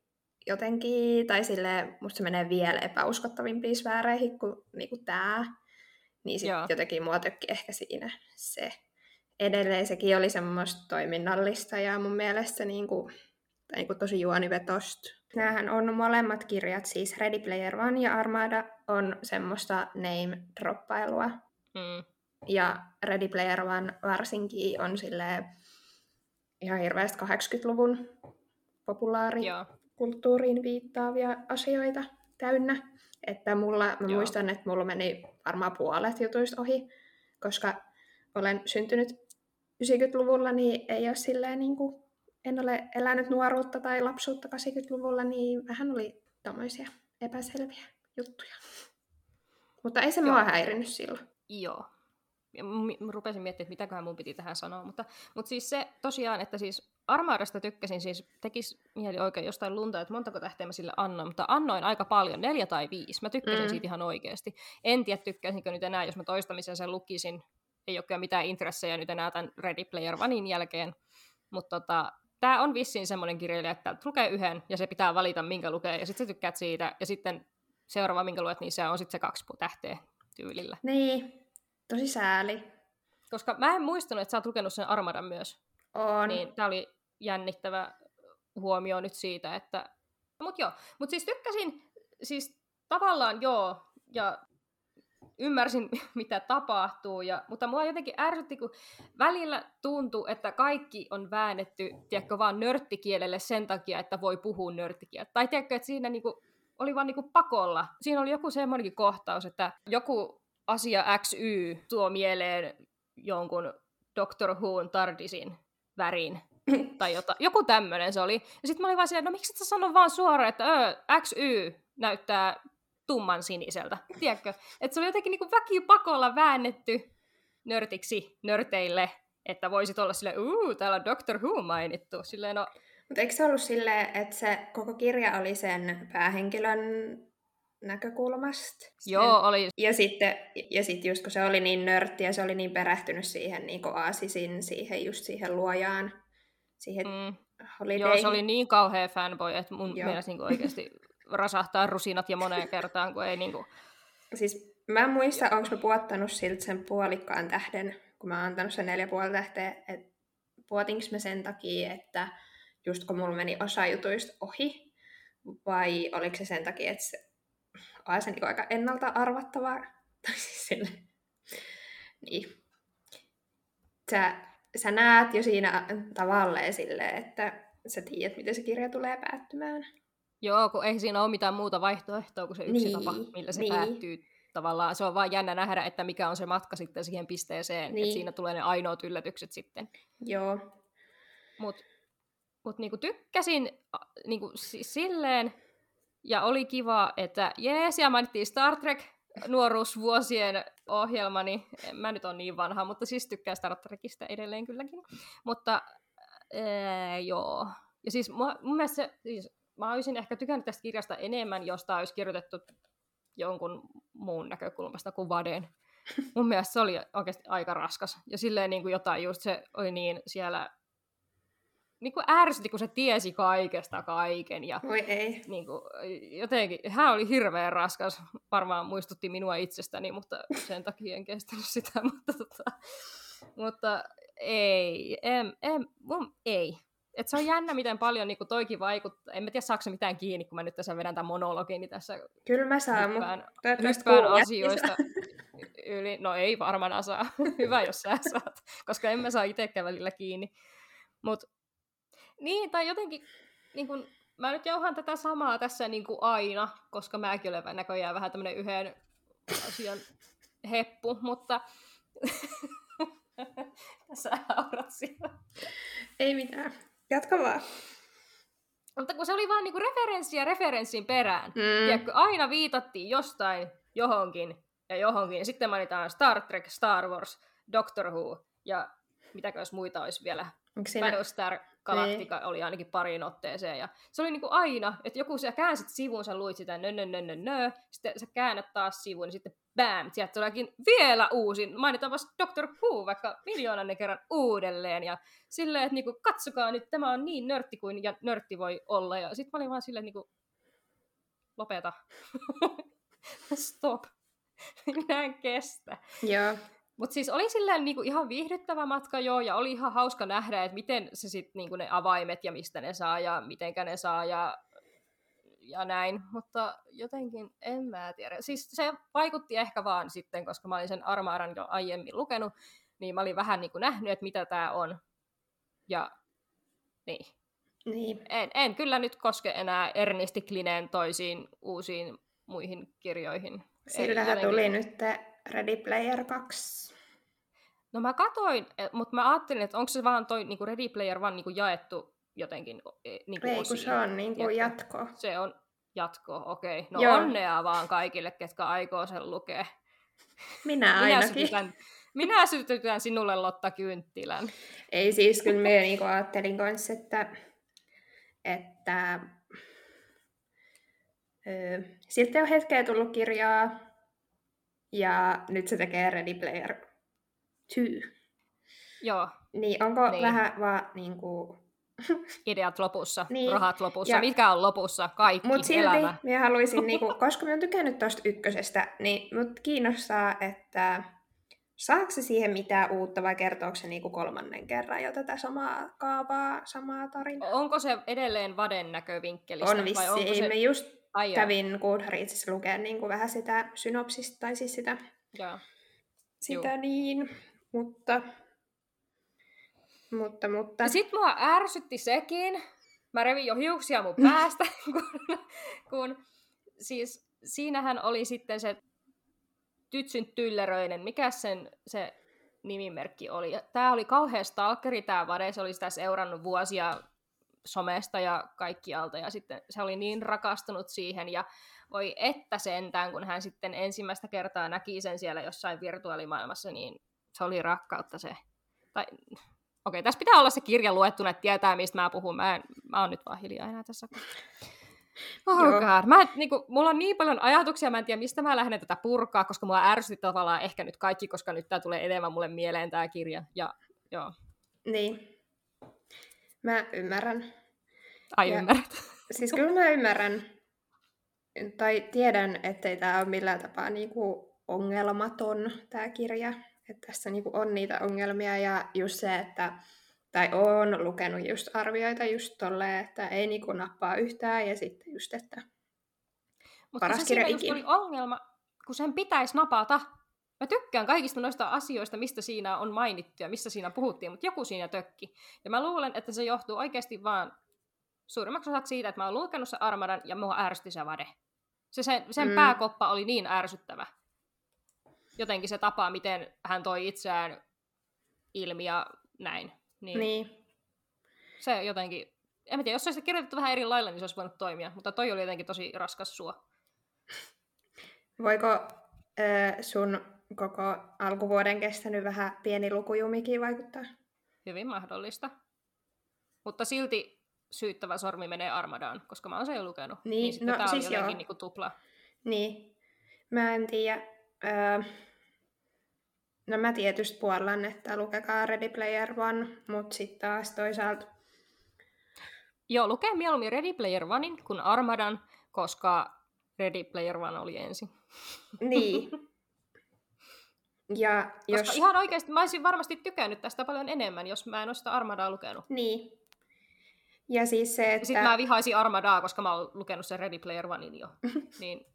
jotenkin, tai sille musta se menee vielä epäuskottavimpiin sfääreihin kuin niinku tää. Niin sit Joo. jotenkin mua tökki ehkä siinä se. Edelleen sekin oli semmoista toiminnallista ja mun mielestä se niinku, tai niinku tosi juonivetosta. Nämähän on molemmat kirjat, siis Ready Player One ja Armada on semmoista name-droppailua. Mm. Ja Ready Player One varsinkin on sille ihan hirveästi 80-luvun populaari Joo. Kulttuuriin viittaavia asioita täynnä. Että mulla, mä Joo. muistan, että mulla meni varmaan puolet jutuista ohi, koska olen syntynyt 90-luvulla, niin ei ole silleen niin kuin, en ole elänyt nuoruutta tai lapsuutta 80-luvulla, niin vähän oli tommoisia epäselviä juttuja. Mutta ei se Joo. mua häirinnyt silloin. Joo. M- rupesin miettimään, että mitäköhän mun piti tähän sanoa, mutta, mutta siis se tosiaan, että siis Armadasta tykkäsin, siis tekis mieli oikein jostain lunta, että montako tähteä mä sille annoin, mutta annoin aika paljon, neljä tai viisi. Mä tykkäsin Mm. siitä ihan oikeasti. En tiedä, tykkäisinkö nyt enää, jos mä toistamisen sen lukisin. Ei ole kyllä mitään intressejä nyt enää tämän Ready Player Onein jälkeen. Mutta tota, tämä on vissiin semmoinen kirjailija, että lukee yhden ja se pitää valita, minkä lukee, ja sitten sä tykkäät siitä, ja sitten seuraava, minkä luet, niin se on sitten se kaksi tähteä tyylillä. Niin, tosi sääli. Koska mä en muistanut, että sä oot lukenut sen Armadan myös. On. Niin tää oli jännittävä huomio nyt siitä, että... Mut joo, mut siis tykkäsin, siis tavallaan joo, ja ymmärsin, mitä tapahtuu, ja, mutta mua jotenkin ärsytti, kun välillä tuntui, että kaikki on väännetty, tiedätkö, vaan nörttikielelle sen takia, että voi puhua nörttikieltä. Tai tiedätkö, että siinä niinku, oli vaan niinku pakolla. Siinä oli joku semmoinenkin kohtaus, että joku asia XY tuo mieleen jonkun Doctor Who'n Tardisin värin tai jota, joku tämmöinen se oli. Ja sitten mä olin vaan silleen, no miksi et sä sano vaan suoraan, että öö, XY näyttää tumman siniseltä, tiedätkö? Että se oli jotenkin niinku väkipakolla väännetty nörtiksi nörteille, että voisit olla sille, uu, täällä on Doctor Who mainittu. Silleen, no, Mutta eikö se ollut silleen, että se koko kirja oli sen päähenkilön näkökulmasta? Joo, oli. Ja sitten, ja sitten just kun se oli niin nörtti ja se oli niin perehtynyt siihen niin aasisin, siihen just siihen luojaan, siihen mm. Joo, se oli niin kauhea fanboy, että mun Joo. mielestä niin oikeasti rasahtaa rusinat ja moneen kertaan, kun ei niin kuin... Siis mä en muista, onko mä puottanut siltä sen puolikkaan tähden, kun mä oon antanut sen neljä puoli tähteä, että puotinko mä sen takia, että just kun mulla meni osa jutuista ohi, vai oliko se sen takia, että se on se niin aika ennalta arvattavaa. Tai siis sille. Niin. Sä, sä näet jo siinä tavalleen sille, että sä tiedät, miten se kirja tulee päättymään. Joo, kun ei siinä ole mitään muuta vaihtoehtoa kuin se yksi niin, tapa, millä se niin. päättyy tavallaan. Se on vaan jännä nähdä, että mikä on se matka sitten siihen pisteeseen, niin. että siinä tulee ne ainoat yllätykset sitten. Joo. Mutta mut niinku tykkäsin niinku silleen, ja oli kiva, että jees, ja mainittiin Star Trek nuoruusvuosien ohjelmani. Mä nyt on niin vanha, mutta siis tykkään Star Trekistä edelleen kylläkin. Mutta ee, joo. Ja siis mun mielestä se, siis, mä olisin ehkä tykännyt tästä kirjasta enemmän, jos tämä olisi kirjoitettu jonkun muun näkökulmasta kuin Vaden. Mun mielestä se oli oikeasti aika raskas. Ja silleen niin kuin jotain just se oli niin siellä niin kuin ärsytti, kun se tiesi kaikesta kaiken. Ja, Voi ei. Niin kuin, jotenkin, hän oli hirveän raskas, varmaan muistutti minua itsestäni, mutta sen takia en kestänyt sitä. Mutta, tota, mutta ei, em, em, mun, ei. Et se on jännä, miten paljon niin toikin vaikuttaa. En mä tiedä, saako mitään kiinni, kun mä nyt tässä vedän tämän monologin tässä. Kyllä mä saan, mutta asioista yli. No ei varmaan saa. Hyvä, jos sä saat, koska en mä saa itsekään välillä kiinni. Mutta niin, tai jotenkin, niin kun, mä nyt jauhan tätä samaa tässä niin kuin aina, koska mäkin olen näköjään vähän tämmöinen yhden asian heppu, mutta tässä aurat Ei mitään. Jatka vaan. Mutta kun se oli vaan niinku referenssiä referenssin perään. Mm. Tiedätkö, aina viitattiin jostain johonkin ja johonkin. Ja sitten mainitaan Star Trek, Star Wars, Doctor Who ja mitäkös muita olisi vielä. Onko siinä... Battlestar Galactica niin. oli ainakin pariin otteeseen. Ja se oli niinku aina, että joku sä käänsit sivun, sä luit sitä nö, nö, nö, nö, nö, sitten sä käännät taas sivun, niin sitten bam, sieltä tuleekin vielä uusin. Mainitaan vasta Doctor Who vaikka miljoonannen kerran uudelleen. Ja silleen, että niinku, katsokaa nyt, tämä on niin nörtti kuin ja nörtti voi olla. Ja sitten mä olin vaan silleen, niinku, lopeta. Stop. Minä en kestä. Joo. Mutta siis oli silleen niinku ihan viihdyttävä matka joo, ja oli ihan hauska nähdä, että miten se sit, niinku ne avaimet ja mistä ne saa ja mitenkä ne saa ja, ja näin. Mutta jotenkin en mä tiedä. Siis se vaikutti ehkä vaan sitten, koska mä olin sen Armaaran jo aiemmin lukenut, niin mä olin vähän niinku nähnyt, että mitä tämä on. Ja niin. niin. En, en kyllä nyt koske enää Ernisti Klineen toisiin uusiin muihin kirjoihin. Sillähän tuli nyt Ready Player 2. No mä katoin, e, mutta mä ajattelin, että onko se vaan toi niin Ready Player vaan niin jaettu jotenkin e, niin kuin Ei, kun se on niin kuin jatko. Se on jatko, okei. Okay. No Joo. onnea vaan kaikille, ketkä aikoo sen lukea. Minä ainakin. minä sytytän, minä sytytän sinulle Lotta Kynttilän. Ei siis, kyllä minä niin ajattelin kanssa, että, että öö, siltä on hetkeä tullut kirjaa, ja nyt se tekee Ready Player 2. Joo. Niin onko niin. vähän vaan niin kuin... Ideat lopussa, niin. rahat lopussa, ja... mitkä on lopussa, kaikki Mut silti elämä. minä haluaisin, niin kuin, koska minä olen tykännyt tuosta ykkösestä, niin mut kiinnostaa, että saako se siihen mitään uutta vai kertooko se niin kuin kolmannen kerran jo tätä samaa kaavaa, samaa tarinaa? Onko se edelleen Vaden näkövinkkelistä? On vissi, vai onko se... me just Ai kävin Goodreadsissa lukea niin kuin vähän sitä synopsista, tai siis sitä, ja. sitä Juu. niin, mutta, mutta, mutta. Sitten mua ärsytti sekin, mä revin jo hiuksia mun päästä, kun, kun siis siinähän oli sitten se Tytsyn tylleröinen, mikä sen se nimimerkki oli. Tämä oli kauhean stalkeri, tämä Vade, se oli sitä seurannut vuosia somesta ja kaikkialta, ja sitten se oli niin rakastunut siihen, ja voi että sentään, kun hän sitten ensimmäistä kertaa näki sen siellä jossain virtuaalimaailmassa, niin se oli rakkautta se. Tai, okei, tässä pitää olla se kirja luettuna, että tietää, mistä mä puhun. Mä, en, mä oon nyt vaan hiljaa enää tässä. Oh God. Mä, niin kuin, mulla on niin paljon ajatuksia, mä en tiedä, mistä mä lähden tätä purkaa, koska mua ärsytti tavallaan ehkä nyt kaikki, koska nyt tää tulee enemmän mulle mieleen tää kirja. Ja, joo. Niin. Mä ymmärrän. Ai ja, ymmärrät. Siis kyllä mä ymmärrän. Tai tiedän, ettei tämä ole millään tapaa niinku ongelmaton, tämä kirja. Että tässä niinku on niitä ongelmia ja just se, että tai on lukenut just arvioita just tolleen, että ei niinku nappaa yhtään ja sitten just, että Mutta paras kirja ikinä. oli ongelma, kun sen pitäisi napata. Mä tykkään kaikista noista asioista, mistä siinä on mainittu ja missä siinä puhuttiin, mutta joku siinä tökki. Ja mä luulen, että se johtuu oikeasti vaan suurimmaksi osaksi siitä, että mä oon lukenut se Armadan ja mua ärsytti se vade. Se, sen, sen mm. pääkoppa oli niin ärsyttävä. Jotenkin se tapa, miten hän toi itseään ilmi ja näin. Niin. niin. Se jotenkin, en tiedä, jos se olisi kirjoitettu vähän eri lailla, niin se olisi voinut toimia, mutta toi oli jotenkin tosi raskas suo. Voiko äh, sun koko alkuvuoden kestänyt vähän pieni lukujumikin vaikuttaa? Hyvin mahdollista. Mutta silti syyttävä sormi menee Armadaan, koska mä oon sen jo lukenut. Niin, niin no, tää siis oli jotenkin niin tupla. Niin. Mä en tiedä. Öö, no mä tietysti puollan, että lukekaa Ready Player One, mutta sitten taas toisaalta... Joo, lukee mieluummin Ready Player Onein kuin Armadan, koska Ready Player One oli ensin. Niin. Ja jos... Koska ihan oikeasti mä olisin varmasti tykännyt tästä paljon enemmän, jos mä en ole sitä Armadaa lukenut. Niin, ja siis se, että... Sitten mä vihaisin Armadaa, koska mä oon lukenut sen Ready Player Onein jo. niin.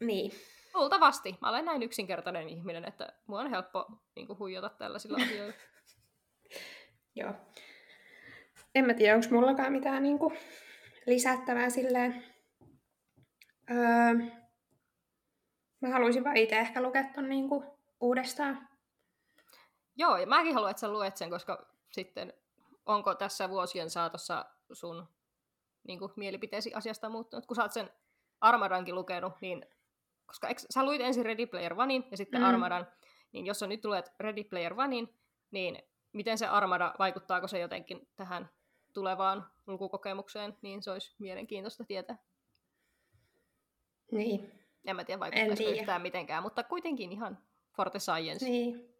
niin. Luultavasti. Mä olen näin yksinkertainen ihminen, että mua on helppo niin kuin, huijata tällaisilla asioilla. Joo. En mä tiedä, onko mullakaan mitään niin kuin, lisättävää silleen. Öö, mä haluaisin vaan itse ehkä lukea ton niin kuin, uudestaan. Joo, ja mäkin haluan, että sä luet sen, koska sitten onko tässä vuosien saatossa sun niin kuin, mielipiteesi asiasta muuttunut? Kun sä oot sen Armadankin lukenut, niin koska eks, sä luit ensin Ready Player Onein ja sitten mm. Armadan, niin jos sä nyt luet Ready Player Onein, niin miten se Armada, vaikuttaako se jotenkin tähän tulevaan lukukokemukseen, niin se olisi mielenkiintoista tietää. Niin. En mä tiedä, vaikuttaisi yhtään mitenkään, mutta kuitenkin ihan Forte Science. Niin.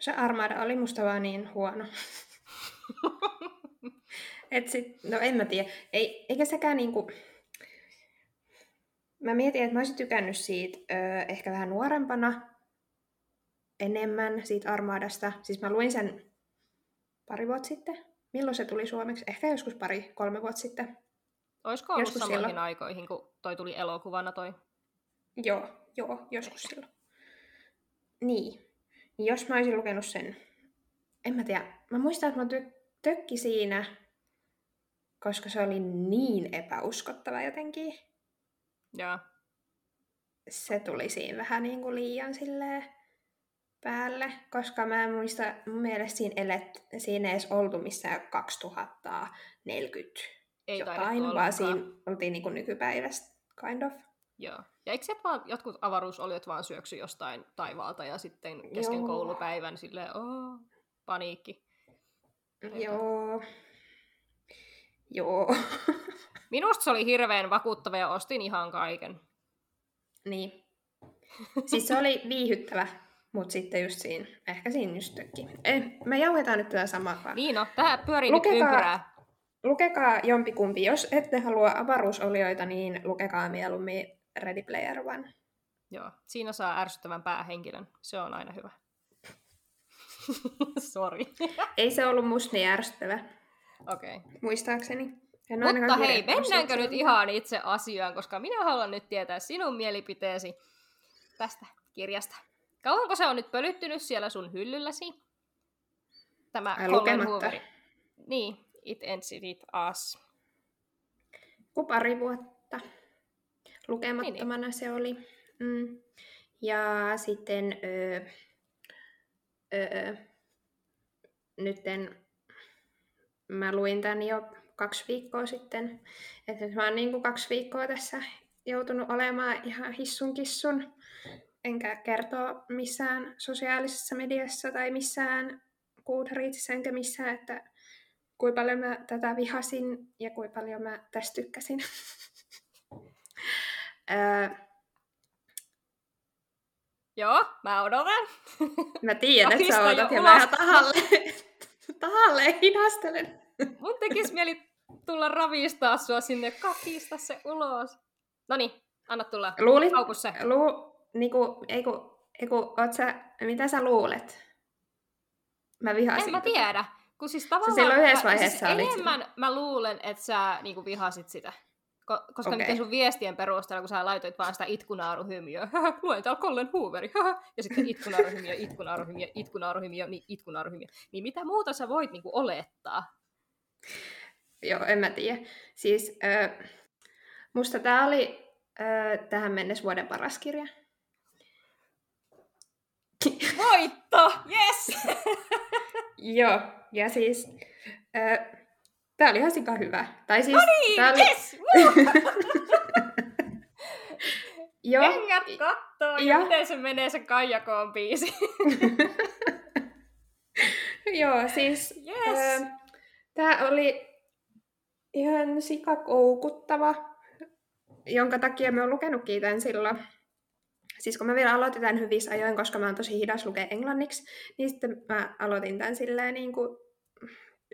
Se Armada oli musta vaan niin huono. Et sit, no en mä tiedä. Ei, eikä sekään niinku... Mä mietin, että mä olisin tykännyt siitä ö, ehkä vähän nuorempana enemmän siitä Armadasta. Siis mä luin sen pari vuotta sitten. Milloin se tuli suomeksi? Ehkä joskus pari, kolme vuotta sitten. Olisiko ollut joskus samoihin silloin. aikoihin, kun toi tuli elokuvana toi? Joo, joo, joskus silloin. Niin. Jos mä olisin lukenut sen en mä tiedä, mä muistan, että mä tö- tökki siinä, koska se oli niin epäuskottava jotenkin. Joo. Se tuli siinä vähän niin kuin liian silleen päälle, koska mä en muista, mun mielestä siinä, elet, siinä ei edes oltu missään 2040 ei jotain, vaan siinä oltiin niin kuin nykypäivästä, kind of. Joo. Ja eikö vaan jotkut avaruusoliot vaan syöksy jostain taivaalta ja sitten kesken Joo. koulupäivän silleen, oh, paniikki. Joo. Joo. Minusta se oli hirveän vakuuttava ja ostin ihan kaiken. Niin. Siis se oli viihyttävä, mutta sitten just siinä, ehkä siinä just tökki. Eh, me jauhetaan nyt tätä samaa. Niin no, tähän pyörii lukekaa, nyt ympyrää. Lukekaa jompikumpi. Jos ette halua avaruusolioita, niin lukekaa mieluummin Ready Player One. Joo, siinä saa ärsyttävän päähenkilön. Se on aina hyvä. Sori. Ei se ollut musta niin ärsyttävä. Okei. Okay. Muistaakseni. En Mutta hei, mennäänkö nyt ihan itse asiaan, koska minä haluan nyt tietää sinun mielipiteesi tästä kirjasta. Kauanko se on nyt pölyttynyt siellä sun hyllylläsi? Tämä Ai, Hoover. Niin, It Ends It Us. Ku pari vuotta. Lukemattomana niin, niin. se oli. Mm. Ja sitten... Öö, öö, nytten mä luin tämän jo kaksi viikkoa sitten. Että mä oon niin kuin kaksi viikkoa tässä joutunut olemaan ihan hissun kissun enkä kertoa missään sosiaalisessa mediassa tai missään Goodreadsissa enkä missään, että kuinka paljon mä tätä vihasin ja kuinka paljon mä tästä tykkäsin. Joo, mä odotan. Mä tiedän, että sä odotat ja mä ihan tahalle, tahalle hidastelen. Mun tekis mieli tulla ravistaa sua sinne, kakista se ulos. Noni, anna tulla. Luulit, se. Lu, niinku, eiku, eiku, oot sä, mitä sä luulet? Mä vihasin. En mä tiedä. Kun siis tavallaan, se silloin yhdessä vaiheessa mä, siis enemmän sitä. mä luulen, että sä niinku vihasit sitä. Ko- koska okay. sun viestien perusteella, kun sä laitoit vaan sitä itkunaaruhymiöä, luen täällä Colin Hooveri, ja sitten itkunaaruhymiö, itkunaaruhymiö, itkunaaruhymiö, niin itkunaaruhymiö. Niin mitä muuta sä voit niinku olettaa? Joo, en mä tiedä. Siis äh, musta tää oli äh, tähän mennessä vuoden paras kirja. Voitto! Yes! Joo, ja siis äh, tää oli ihan sika hyvä. Tai siis, no niin, tää oli... yes! Joo. Jengät kattoo, ja... miten se menee se Kaijakoon biisi. Joo, siis yes. äh, tää oli ihan sikakoukuttava, jonka takia mä oon lukenutkin tämän silloin. Siis kun mä vielä aloitin tämän hyvissä ajoin, koska mä oon tosi hidas lukea englanniksi, niin sitten mä aloitin tämän silleen niin kuin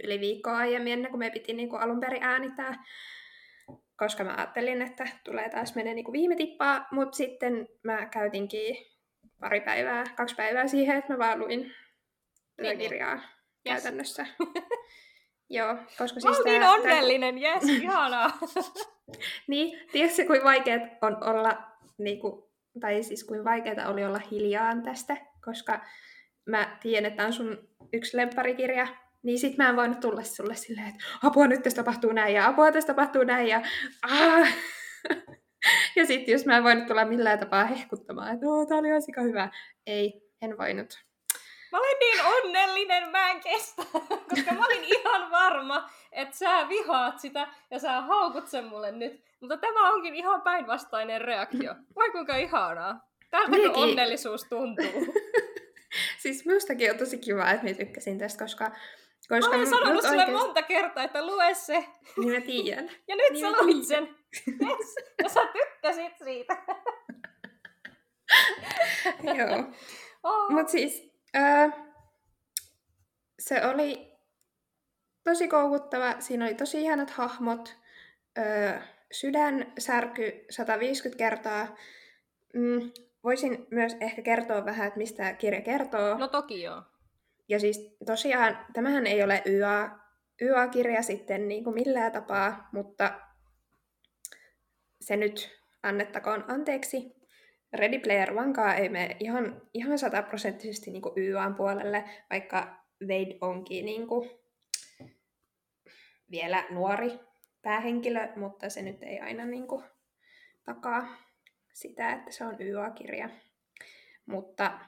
yli viikkoa aiemmin, ennen kuin me piti niin kuin alun perin äänittää. Koska mä ajattelin, että tulee taas menee niin kuin viime tippaa, mutta sitten mä käytinkin pari päivää, kaksi päivää siihen, että mä vaan luin tätä niin, niin. kirjaa yes. käytännössä. Joo, koska siis Oltiin tää, onnellinen, jes, yes, ihanaa. niin, tiedätkö kuin vaikeat on olla, niin kuin, tai siis kuin vaikeaa oli olla hiljaa tästä, koska mä tiedän, että on sun yksi lempparikirja, niin sit mä en voinut tulla sulle silleen, että apua nyt tässä tapahtuu näin ja apua tässä tapahtuu näin ja aah. ja sitten jos mä en voinut tulla millään tapaa hehkuttamaan, että oh, tää oli aika hyvä. Ei, en voinut. Mä olin niin onnellinen, mä en kestä, koska mä olin ihan varma, että sä vihaat sitä ja sä haukut sen mulle nyt. Mutta tämä onkin ihan päinvastainen reaktio. Vai kuinka ihanaa. Tältä kun onnellisuus tuntuu. siis minustakin on tosi kiva, että mä tykkäsin tästä, koska... koska mä olen sanonut sulle oikeasti... monta kertaa, että lue se. Niin mä tiedän. Ja nyt niin sä luit sen. Yes. Ja sä tykkäsit siitä. Joo. Oh. Mutta siis Öö, se oli tosi koukuttava. Siinä oli tosi ihanat hahmot. Öö, sydän särky 150 kertaa. Mm, voisin myös ehkä kertoa vähän, että mistä kirja kertoo. No toki joo. Ja siis tosiaan, tämähän ei ole YA, YA-kirja sitten niin kuin millään tapaa, mutta se nyt annettakoon anteeksi. Ready Player Onekaan ei mene ihan, ihan sataprosenttisesti niin YAn puolelle, vaikka Wade onkin niin kuin vielä nuori päähenkilö, mutta se nyt ei aina niin kuin takaa sitä, että se on YA-kirja. Mutta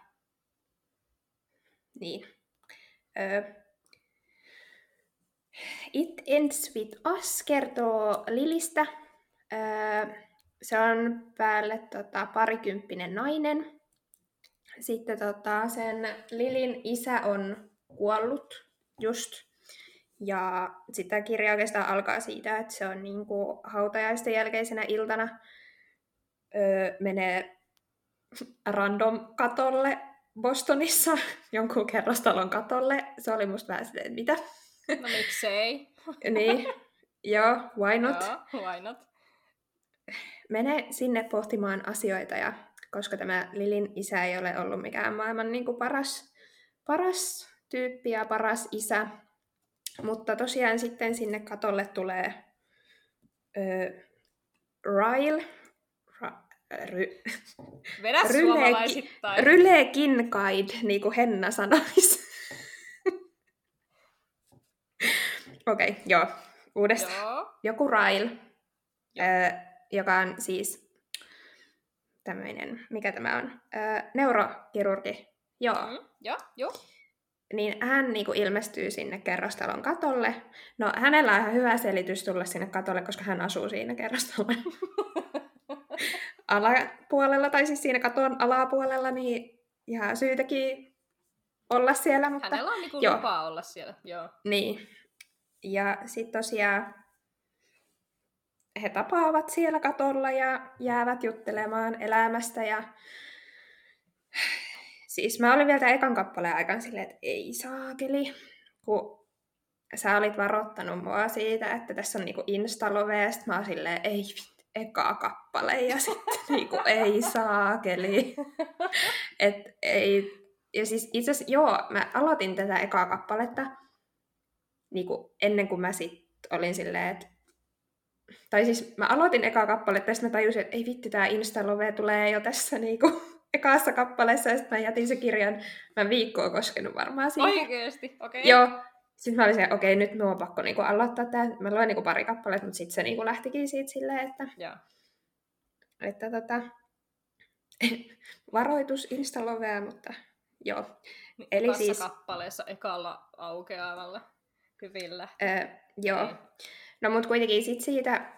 niin. Ö, It Ends With Us kertoo Lilistä. Ö, se on päälle tota, parikymppinen nainen. Sitten tota, sen Lilin isä on kuollut just. Ja sitä kirja oikeastaan alkaa siitä, että se on niin kuin hautajaisten jälkeisenä iltana öö, menee random katolle Bostonissa, jonkun kerrostalon katolle. Se oli musta vähän silleen, mitä? No miksei? niin, joo, why not? Joo, why not? mene sinne pohtimaan asioita, ja koska tämä Lilin isä ei ole ollut mikään maailman niin kuin paras, paras tyyppi ja paras isä, mutta tosiaan sitten sinne katolle tulee ö, Ryle, ra, ry, Vedä Ryle, Ryle Kinkaid, niin kuin Henna sanoisi. Okei, okay, joo. Uudestaan. Joo. Joku Ryle. Ö, joka on siis tämmöinen, mikä tämä on, öö, neurokirurgi. Joo. Mm, joo, joo. Niin hän niin kuin ilmestyy sinne kerrostalon katolle. No hänellä on ihan hyvä selitys tulla sinne katolle, koska hän asuu siinä kerrostalolla. alapuolella, tai siis siinä katon alapuolella, niin ihan syytäkin olla siellä. Mutta, Hänellä on niinku lupa olla siellä, joo. Niin. Ja sitten tosiaan he tapaavat siellä katolla ja jäävät juttelemaan elämästä ja siis mä olin vielä ekan kappaleen aikaan silleen, että ei saakeli, kun sä olit varoittanut mua siitä, että tässä on niinku instalove, ja mä oon silleen, ei eka kappale, ja sitten niinku, ei saakeli. Et ei, ja siis itse asiassa, joo, mä aloitin tätä ekaa kappaletta niinku, ennen kuin mä sit olin silleen, että tai siis mä aloitin ekaa kappaletta, ja sitten mä tajusin, että ei vitti, tämä Instalove tulee jo tässä niinku, ekassa kappaleessa, ja sitten mä jätin se kirjan, mä viikkoa koskenut varmaan siihen. Oikeesti? Okei. Okay. Joo. Sitten mä olin se, okei, okay, nyt minun on pakko niinku aloittaa tämä. Mä luen niinku pari kappaletta, mutta sitten se niinku lähtikin siitä silleen, että, Joo. että tota, varoitus Instalovea, mutta joo. Niin, Eli Eli siis- kappaleessa ekalla aukeavalla hyvillä. Öö, joo. Niin. No mutta kuitenkin sit siitä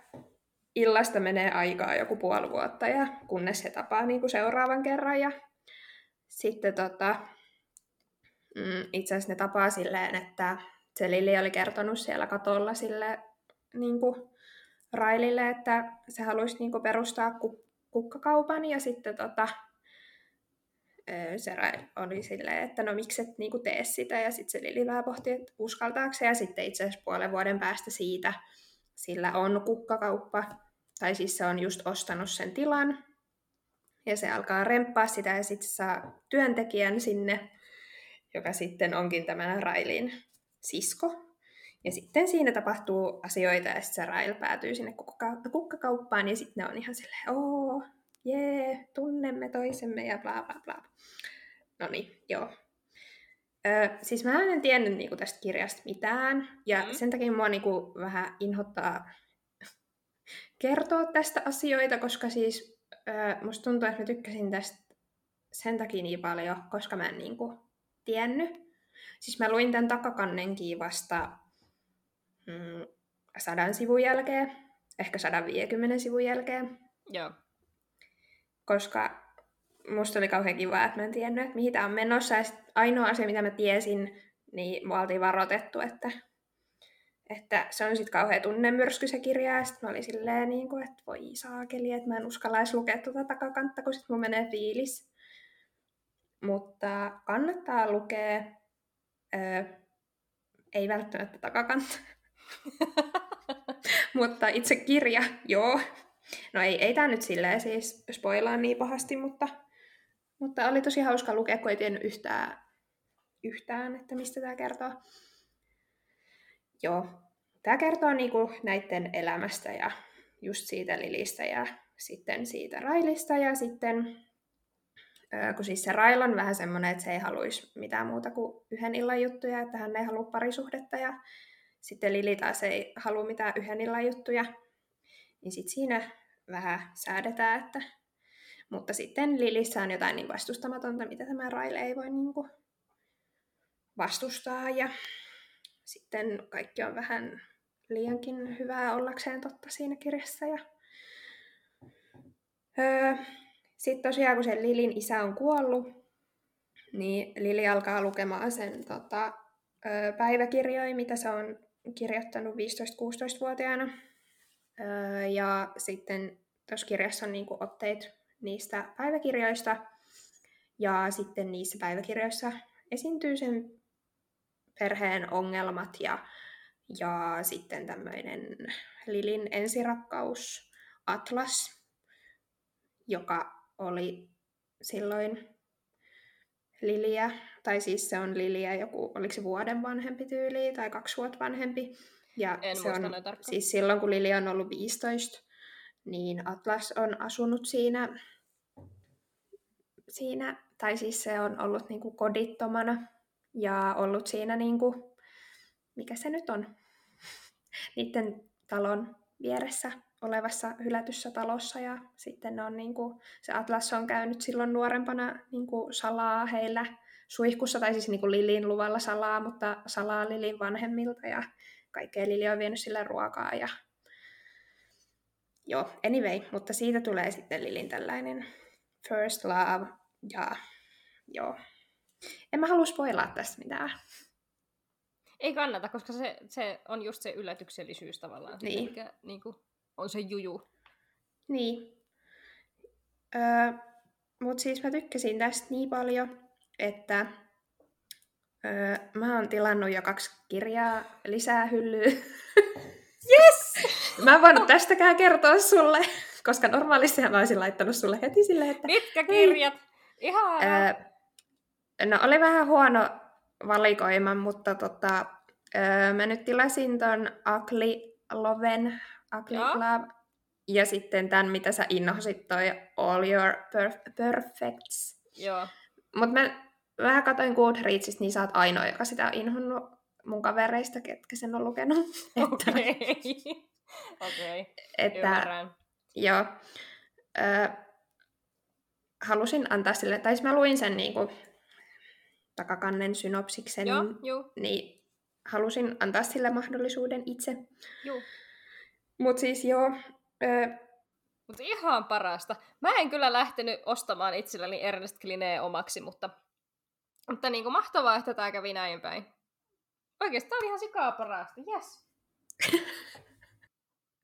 illasta menee aikaa joku puoli vuotta, ja kunnes he tapaa niinku seuraavan kerran. Ja sitten tota, mm, itse asiassa ne tapaa silleen, että se Lili oli kertonut siellä katolla sille niinku, Railille, että se haluaisi niinku perustaa ku- kukkakaupan, ja sitten tota, se oli silleen, että no miksi et niinku tee sitä, ja sitten se Lili vähän pohti, että uskaltaako se, ja sitten itse asiassa puolen vuoden päästä siitä sillä on kukkakauppa, tai siis se on just ostanut sen tilan, ja se alkaa remppaa sitä, ja sitten saa työntekijän sinne, joka sitten onkin tämän Railin sisko. Ja sitten siinä tapahtuu asioita, ja sitten se Rail päätyy sinne kukka- kukkakauppaan, ja sitten ne on ihan silleen, oo, jee, tunnemme toisemme, ja bla bla bla. No niin, joo. Ö, siis mä en tiennyt niinku tästä kirjasta mitään, ja Mm. sen takia mua niinku vähän inhottaa kertoa tästä asioita, koska siis ö, musta tuntuu, että mä tykkäsin tästä sen takia niin paljon, koska mä en niinku tiennyt. Siis mä luin tämän takakannenkin vasta mm, sadan sivun jälkeen, ehkä 150 sivun jälkeen, Joo. koska musta oli kauhean kiva, että mä en tiennyt, että mihin tää on menossa. Ja ainoa asia, mitä mä tiesin, niin mua oltiin varoitettu, että, että se on sitten kauhean tunnemyrsky se kirja. Ja sitten mä olin silleen, niin kuin, että voi saakeli, että mä en uskalla edes lukea tuota takakantta, kun sitten mun menee fiilis. Mutta kannattaa lukea, öö, ei välttämättä takakanta, mutta itse kirja, joo. No ei, ei tämä nyt silleen siis spoilaa niin pahasti, mutta, mutta oli tosi hauska lukea, kun ei tiennyt yhtään, yhtään että mistä tämä kertoo. Joo, tämä kertoo niinku näiden elämästä ja just siitä Lilistä ja sitten siitä Railista ja sitten kun siis se Rail on vähän semmoinen, että se ei haluaisi mitään muuta kuin yhden illan juttuja, että hän ei halua parisuhdetta ja sitten Lili taas ei halua mitään yhden illan juttuja. Niin sitten siinä vähän säädetään, että... Mutta sitten Lilissä on jotain niin vastustamatonta, mitä tämä Rail ei voi niin kuin vastustaa ja sitten kaikki on vähän liiankin hyvää ollakseen totta siinä kirjassa ja Öö, sitten tosiaan, kun sen Lilin isä on kuollut, niin Lili alkaa lukemaan sen tota, ö, päiväkirjoja, mitä se on kirjoittanut 15-16-vuotiaana. Öö, ja sitten tuossa kirjassa on niinku otteet niistä päiväkirjoista. Ja sitten niissä päiväkirjoissa esiintyy sen perheen ongelmat ja, ja sitten tämmöinen Lilin ensirakkaus Atlas, joka oli silloin Liliä, tai siis se on Liliä joku, oliko se vuoden vanhempi tyyli tai kaksi vuotta vanhempi. Ja En se on, siis silloin kun Lili on ollut 15, niin Atlas on asunut siinä, siinä tai siis se on ollut niinku kodittomana ja ollut siinä, niinku, mikä se nyt on, niiden talon vieressä olevassa hylätyssä talossa ja sitten on niinku, se Atlas on käynyt silloin nuorempana niinku salaa heillä suihkussa, tai siis niinku Lilin luvalla salaa, mutta salaa Lilin vanhemmilta ja kaikkea Lili on vienyt sille ruokaa ja, joo, anyway, mutta siitä tulee sitten Lilin tällainen first love, ja joo. En mä halua spoilaa tästä mitään. Ei kannata, koska se, se on just se yllätyksellisyys tavallaan, Niin. mikä niin kuin, on se juju. Niin. Öö, Mutta siis mä tykkäsin tästä niin paljon, että öö, mä oon tilannut jo kaksi kirjaa lisää hyllyyn. Yes! Mä en voinut tästäkään kertoa sulle, koska normaalisti mä olisin laittanut sulle heti silleen, että... Mitkä kirjat? Ihan. Öö, no oli vähän huono valikoima, mutta tota, öö, mä nyt tilasin ton Ugly Loven, Ugly Joo. Love, ja sitten tämän, mitä sä innosit, toi All Your Perf- Perfects. Joo. Mutta mä vähän katsoin Goodreadsista, niin sä oot ainoa, joka sitä on inhonnut mun kavereista, ketkä sen on lukenut. että, Okei. Okei. että Ymmärrän. joo. Ö, halusin antaa sille, tai siis mä luin sen niinku takakannen synopsiksen, Joo, juu, niin halusin antaa sille mahdollisuuden itse. juu. Mut siis joo, ö, Mutta ihan parasta. Mä en kyllä lähtenyt ostamaan itselleni Ernest Klinee omaksi, mutta, mutta niin kuin mahtavaa, että tämä kävi näin päin. Oli ihan sikaa parasta, yes.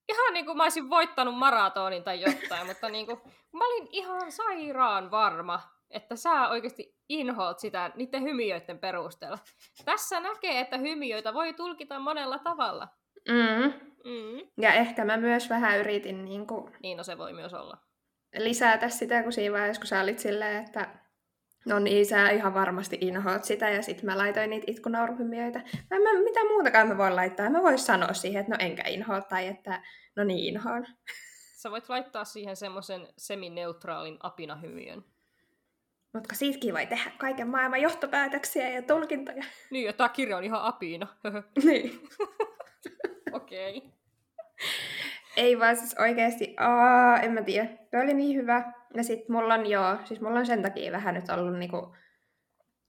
ihan niin kuin mä olisin voittanut maratonin tai jotain, mutta niin kuin, mä olin ihan sairaan varma, että sä oikeasti inhoat sitä niiden hymiöiden perusteella. Tässä näkee, että hymiöitä voi tulkita monella tavalla. mm, Mm. ja ehkä mä myös vähän yritin niinku Niin no se voi myös olla. lisätä sitä, kun siinä vaiheessa, kun sä olit silleen, että no niin, sä ihan varmasti inhoat sitä, ja sitten mä laitoin niitä itkunauruhymiöitä. Mä, mä, mitä muutakaan mä voin laittaa? Mä vois sanoa siihen, että no enkä inhoa, tai että no niin inhoan. Sä voit laittaa siihen semmoisen semineutraalin apinahymiön. Mutta siitäkin voi tehdä kaiken maailman johtopäätöksiä ja tulkintoja. Niin, ja tää kirja on ihan apina. niin. Okei. Okay. Ei vaan siis oikeesti, aa, en mä tiedä. Tuo oli niin hyvä. Ja sit mulla on joo, siis mulla on sen takia vähän nyt ollut niinku...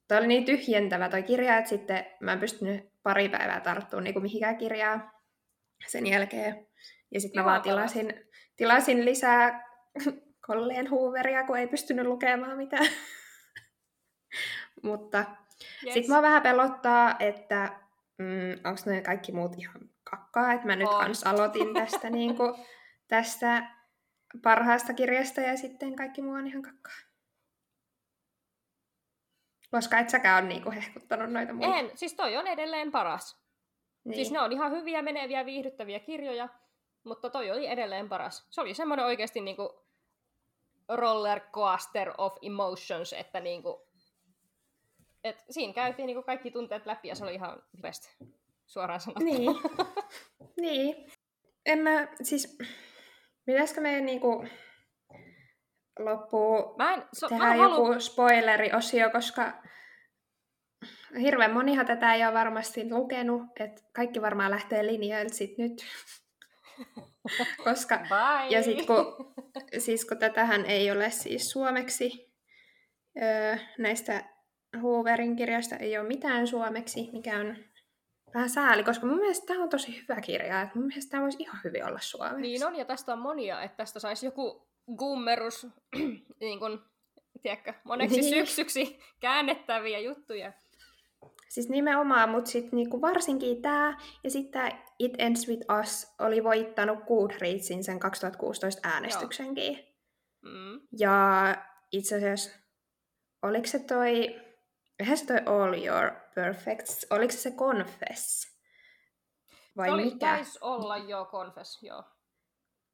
Toi oli niin tyhjentävä toi kirja, että sitten mä en pystynyt pari päivää tarttumaan niinku mihinkään kirjaa sen jälkeen. Ja sitten mä vaan tilasin, tilasin lisää Colleen Hooveria, kun ei pystynyt lukemaan mitään. Mutta Yes. sitten mua vähän pelottaa, että mm, onko ne kaikki muut ihan kakkaa, että mä nyt On. kans aloitin tästä, niinku, tästä parhaasta kirjasta ja sitten kaikki muu on ihan kakkaa. Koska et säkään ole niinku hehkuttanut noita muita. En, siis toi on edelleen paras. Niin. Siis ne on ihan hyviä, meneviä, viihdyttäviä kirjoja, mutta toi oli edelleen paras. Se oli semmoinen oikeasti niinku roller coaster of emotions, että niinku, et siinä käytiin niinku kaikki tunteet läpi ja se oli ihan best, suoraan sanottuna. Niin. niin. En mä, siis, pitäisikö meidän niinku loppuun Mä en, so, mä tehdä en joku halua... spoileriosio, koska hirveän monihan tätä ei ole varmasti lukenut, että kaikki varmaan lähtee linjoilta sit nyt. koska, Bye! ja sit kun, siis kun tätähän ei ole siis suomeksi, öö, näistä Hooverin kirjoista ei ole mitään suomeksi, mikä on vähän sääli, koska mun mielestä tämä on tosi hyvä kirja, että mun mielestä tämä voisi ihan hyvin olla suomeksi. Niin on, ja tästä on monia, että tästä saisi joku gummerus, niin kuin, tiedätkö, moneksi Niin. syksyksi käännettäviä juttuja. Siis nimenomaan, mutta sitten niinku varsinkin tämä ja sitten It Ends With Us oli voittanut Goodreadsin sen 2016 äänestyksenkin. Mm. Ja itse asiassa, oliko se toi, eihän se toi All Your Perfects, oliko se se Confess? Vai Se oli, mikä? taisi olla jo Confess, joo.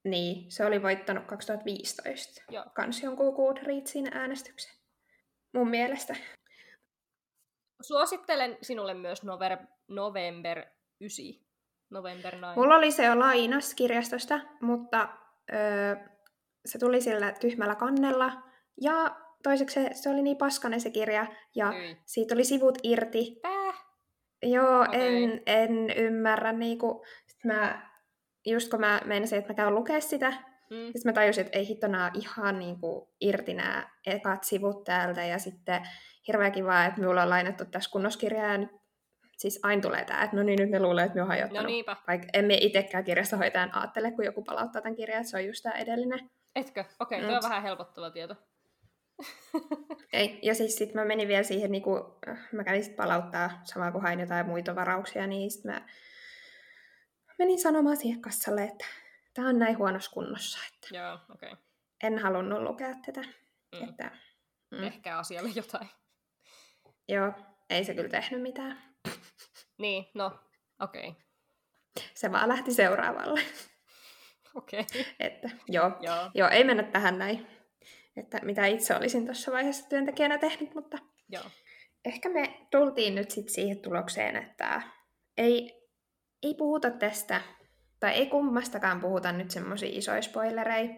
Niin, se oli voittanut 2015. Joo. Kans jonkun Goodreadsin äänestyksen. Mun mielestä. Suosittelen sinulle myös Nover, November 9. November 9. Mulla oli se jo lainas kirjastosta, mutta öö, se tuli sillä tyhmällä kannella. Ja toiseksi se, se oli niin paskanen se kirja, ja Hyi. siitä oli sivut irti. Pää! Joo, Okei. en, en ymmärrä. Niinku, sit mä, just kun mä menisin, että mä käyn lukea sitä, Mm. sitten mä tajusin, että ei hitto, ihan niinku irti nämä ekat sivut täältä. Ja sitten hirveä kiva, että minulla on lainattu tässä kunnoskirjaa, ja nyt siis aina tulee tämä, että no niin, nyt ne luulee, että me on hajottanut. No niinpä. Vaikka emme itsekään kirjastohoitajan ajattele, kun joku palauttaa tämän kirjan, että se on just tämä edellinen. Etkö? Okei, okay, Mm. tuo on vähän helpottava tieto. Ei. Ja siis sit mä menin vielä siihen, niin kuin, mä kävin sit palauttaa samaa kuin hain jotain muita varauksia, niin sit mä menin sanomaan siihen kassalle, että tämä on näin huonossa kunnossa, että Joo. Okay. en halunnut lukea tätä. Mm. Että, mm, Ehkä asialle jotain. joo, ei se kyllä tehnyt mitään. Niin, no, okei. Okay. Se vaan lähti seuraavalle. Okei. Okay. Että, joo, Joo, joo, ei mennä tähän näin, että mitä itse olisin tuossa vaiheessa työntekijänä tehnyt, mutta joo. ehkä me tultiin nyt sit siihen tulokseen, että ei, ei puhuta tästä, tai ei kummastakaan puhuta nyt semmoisia isoja spoilereja.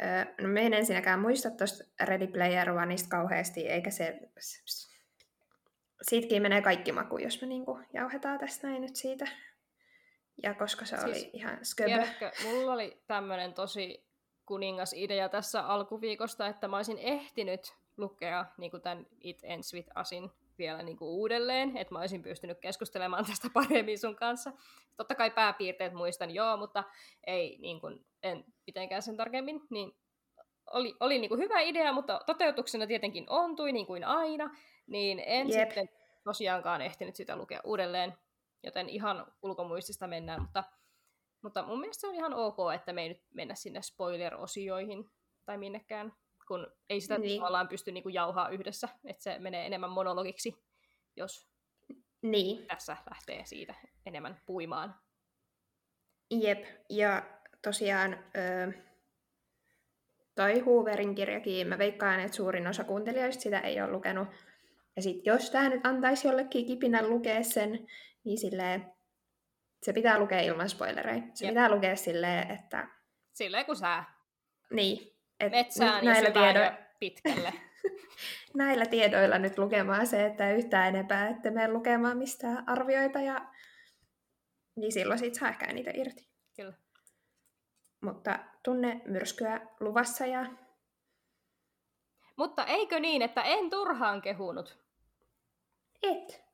Öö, no me en ensinnäkään muista tuosta Ready Player Oneista kauheasti, eikä se... Siitäkin menee kaikki maku, jos me niinku jauhetaan tästä näin nyt siitä. Ja koska se Siis, oli ihan sköbö. Tiedätkö, mulla oli tämmönen tosi kuningas idea tässä alkuviikosta, että mä olisin ehtinyt lukea niin tämän It Ends With Usin vielä niin kuin uudelleen, että mä olisin pystynyt keskustelemaan tästä paremmin sun kanssa. Totta kai pääpiirteet muistan, joo, mutta ei niin kuin, en mitenkään sen tarkemmin, niin oli, oli niin kuin hyvä idea, mutta toteutuksena tietenkin ontui niin kuin aina, niin en Jep. sitten tosiaankaan ehtinyt sitä lukea uudelleen, joten ihan ulkomuistista mennään, mutta, mutta mun mielestä se on ihan ok, että me ei nyt mennä sinne spoiler-osioihin tai minnekään, kun ei sitä Niin. tavallaan pysty niinku jauhaa yhdessä, että se menee enemmän monologiksi, jos Niin, tässä lähtee siitä enemmän puimaan. Jep, ja tosiaan ö, toi Hooverin kirjakin, mä veikkaan, että suurin osa kuuntelijoista sitä ei ole lukenut. Ja sit jos tämä nyt antaisi jollekin kipinän lukea sen, niin silleen, se pitää lukea ilman spoilereja. Se Jep. pitää lukea silleen, että Silleen kun sä niin, et metsään ja näillä, tiedo- ja pitkälle. näillä tiedoilla nyt lukemaan se, että yhtään enempää, että mene lukemaan mistään arvioita ja niin silloin siitä saa ehkä niitä irti. Kyllä. Mutta tunne myrskyä luvassa ja Mutta eikö niin, että en turhaan kehunut? et.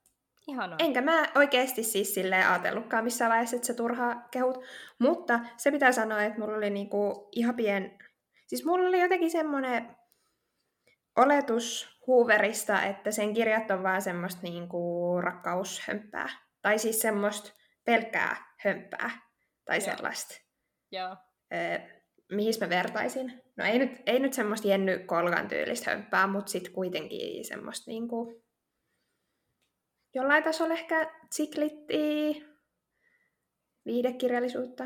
Ihanaa. Enkä mä oikeasti siis silleen ajatellutkaan missään vaiheessa, että se turhaa kehut. Mutta se pitää sanoa, että mulla oli niinku ihan pien... Siis mulla oli jotenkin semmoinen oletus Hooverista, että sen kirjat on vaan semmoista niinku rakkaushömppää. Tai siis semmoista pelkkää hömppää. Tai Joo. sellaista. Joo. Öö, mihin mä vertaisin? No ei nyt, ei nyt semmoista Jenny Kolgan tyylistä hömppää, mutta sitten kuitenkin semmoista niinku... Jollain tasolla ehkä siklittiä, viidekirjallisuutta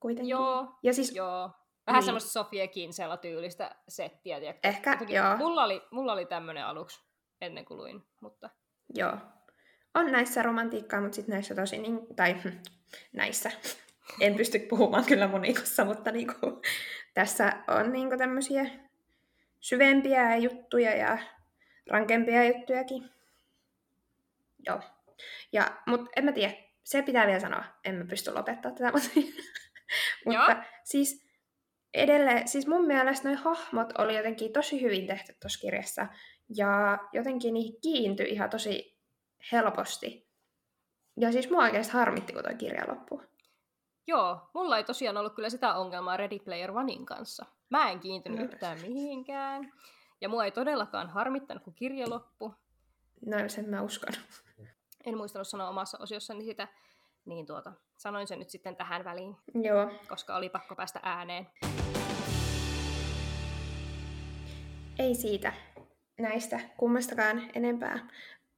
kuitenkin. Joo, Ja siis Joo. Vähän Niin. semmoista Sofia Kinsella tyylistä settiä. Tiedätkö? Ehkä, Jotenkin joo. Mulla oli, mulla oli tämmönen aluksi ennen kuin luin, mutta joo. On näissä romantiikkaa, mutta sitten näissä tosi, niin, tai hm, näissä, en pysty puhumaan kyllä monikossa, mutta niinku, tässä on niinku tämmöisiä syvempiä juttuja ja rankempia juttujakin. Joo. Ja, mutta en mä tiedä, se pitää vielä sanoa, en mä pysty lopettaa tätä, mutta, mutta siis edelleen, siis mun mielestä noi hahmot oli jotenkin tosi hyvin tehty tuossa kirjassa, ja jotenkin niihin kiintyi ihan tosi helposti. Ja siis mua oikeasti harmitti, kun toi kirja loppui. joo, mulla ei tosiaan ollut kyllä sitä ongelmaa Ready Player Onein kanssa. Mä en kiintynyt No. yhtään mihinkään. Ja mua ei todellakaan harmittanut, kun kirja loppui. No sen mä uskon. En muistanut sanoa omassa osiossani sitä, niin tuota, sanoin sen nyt sitten tähän väliin, Joo. koska oli pakko päästä ääneen. Ei siitä näistä kummastakaan enempää.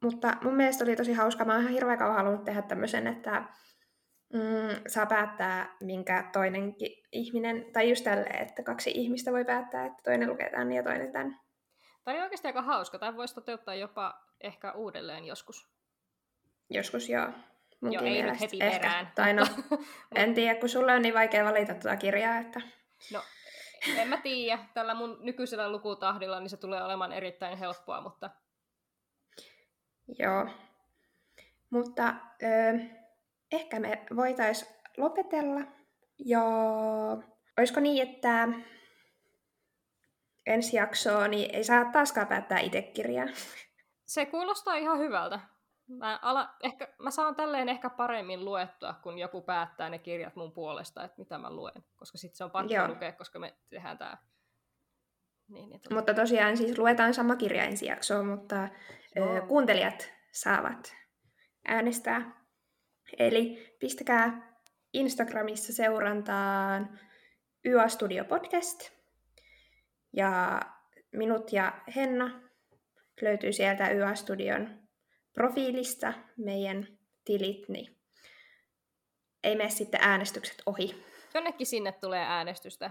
Mutta mun mielestä oli tosi hauska. Mä oon ihan hirveän kauan halunnut tehdä tämmöisen, että mm, saa päättää, minkä toinenkin ihminen, tai just tälleen, että kaksi ihmistä voi päättää, että toinen lukee tämän ja toinen tämän. Tämä oli oikeasti aika hauska. Tämä voisi toteuttaa jopa ehkä uudelleen joskus. Joskus joo. Munkin Joo, ei nyt heti Ehkä. perään. Tai no, en tiedä, kun sulla on niin vaikea valita tuota kirjaa, että No, en mä tiedä. Tällä mun nykyisellä lukutahdilla niin se tulee olemaan erittäin helppoa, mutta Joo. Mutta ö, ehkä me voitais lopetella. Ja olisiko niin, että ensi jaksoa niin ei saa taaskaan päättää itse kirjaa. se kuulostaa ihan hyvältä. Mä, ala, ehkä, mä saan tälleen ehkä paremmin luettua, kun joku päättää ne kirjat mun puolesta, että mitä mä luen. Koska sitten se on pakko lukea, koska me tehdään tää. Niin, niin tuota. Mutta tosiaan siis luetaan sama kirja ensi jaksoa, mutta Joo. kuuntelijat saavat äänestää. Eli pistäkää Instagramissa seurantaan YA Studio Podcast. Ja minut ja Henna löytyy sieltä YA Studion profiilista meidän tilit, niin ei mene sitten äänestykset ohi. Jonnekin sinne tulee äänestystä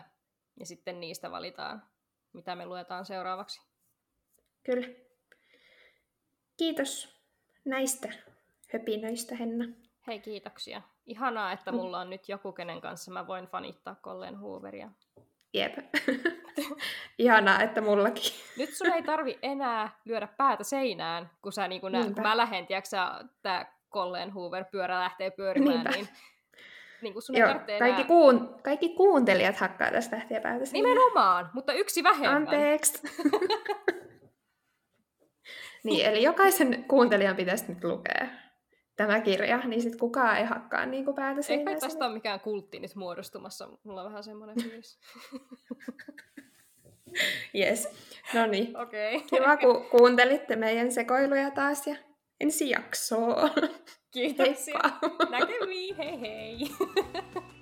ja sitten niistä valitaan, mitä me luetaan seuraavaksi. Kyllä. Kiitos näistä höpinöistä, Henna. Hei, kiitoksia. Ihanaa, että mm. mulla on nyt joku, kenen kanssa mä voin fanittaa Colleen Hooveria. Jep. Ihanaa, että mullakin. Nyt sun ei tarvi enää lyödä päätä seinään, kun, sä, niin kun, nä, kun mä lähden, tiiäksä, tää Colleen Hoover pyörä lähtee pyörimään, Niinpä. niin niin sun Joo, ei kaikki, enää... kuun, kaikki kuuntelijat hakkaa tästä lähtien päätä seinään. Nimenomaan, mutta yksi vähemmän. Anteeksi. niin, eli jokaisen kuuntelijan pitäisi nyt lukea tämä kirja, niin sitten kukaan ei hakkaa niin kuin päätä seinään. Eikä tästä ole mikään kultti nyt muodostumassa. Mulla on vähän semmoinen fiilis. Yes. No niin. Okay. Kiva, kun kuuntelitte meidän sekoiluja taas ja ensi jaksoa. Kiitoksia. Heippa. Näkemiin. Hei hei.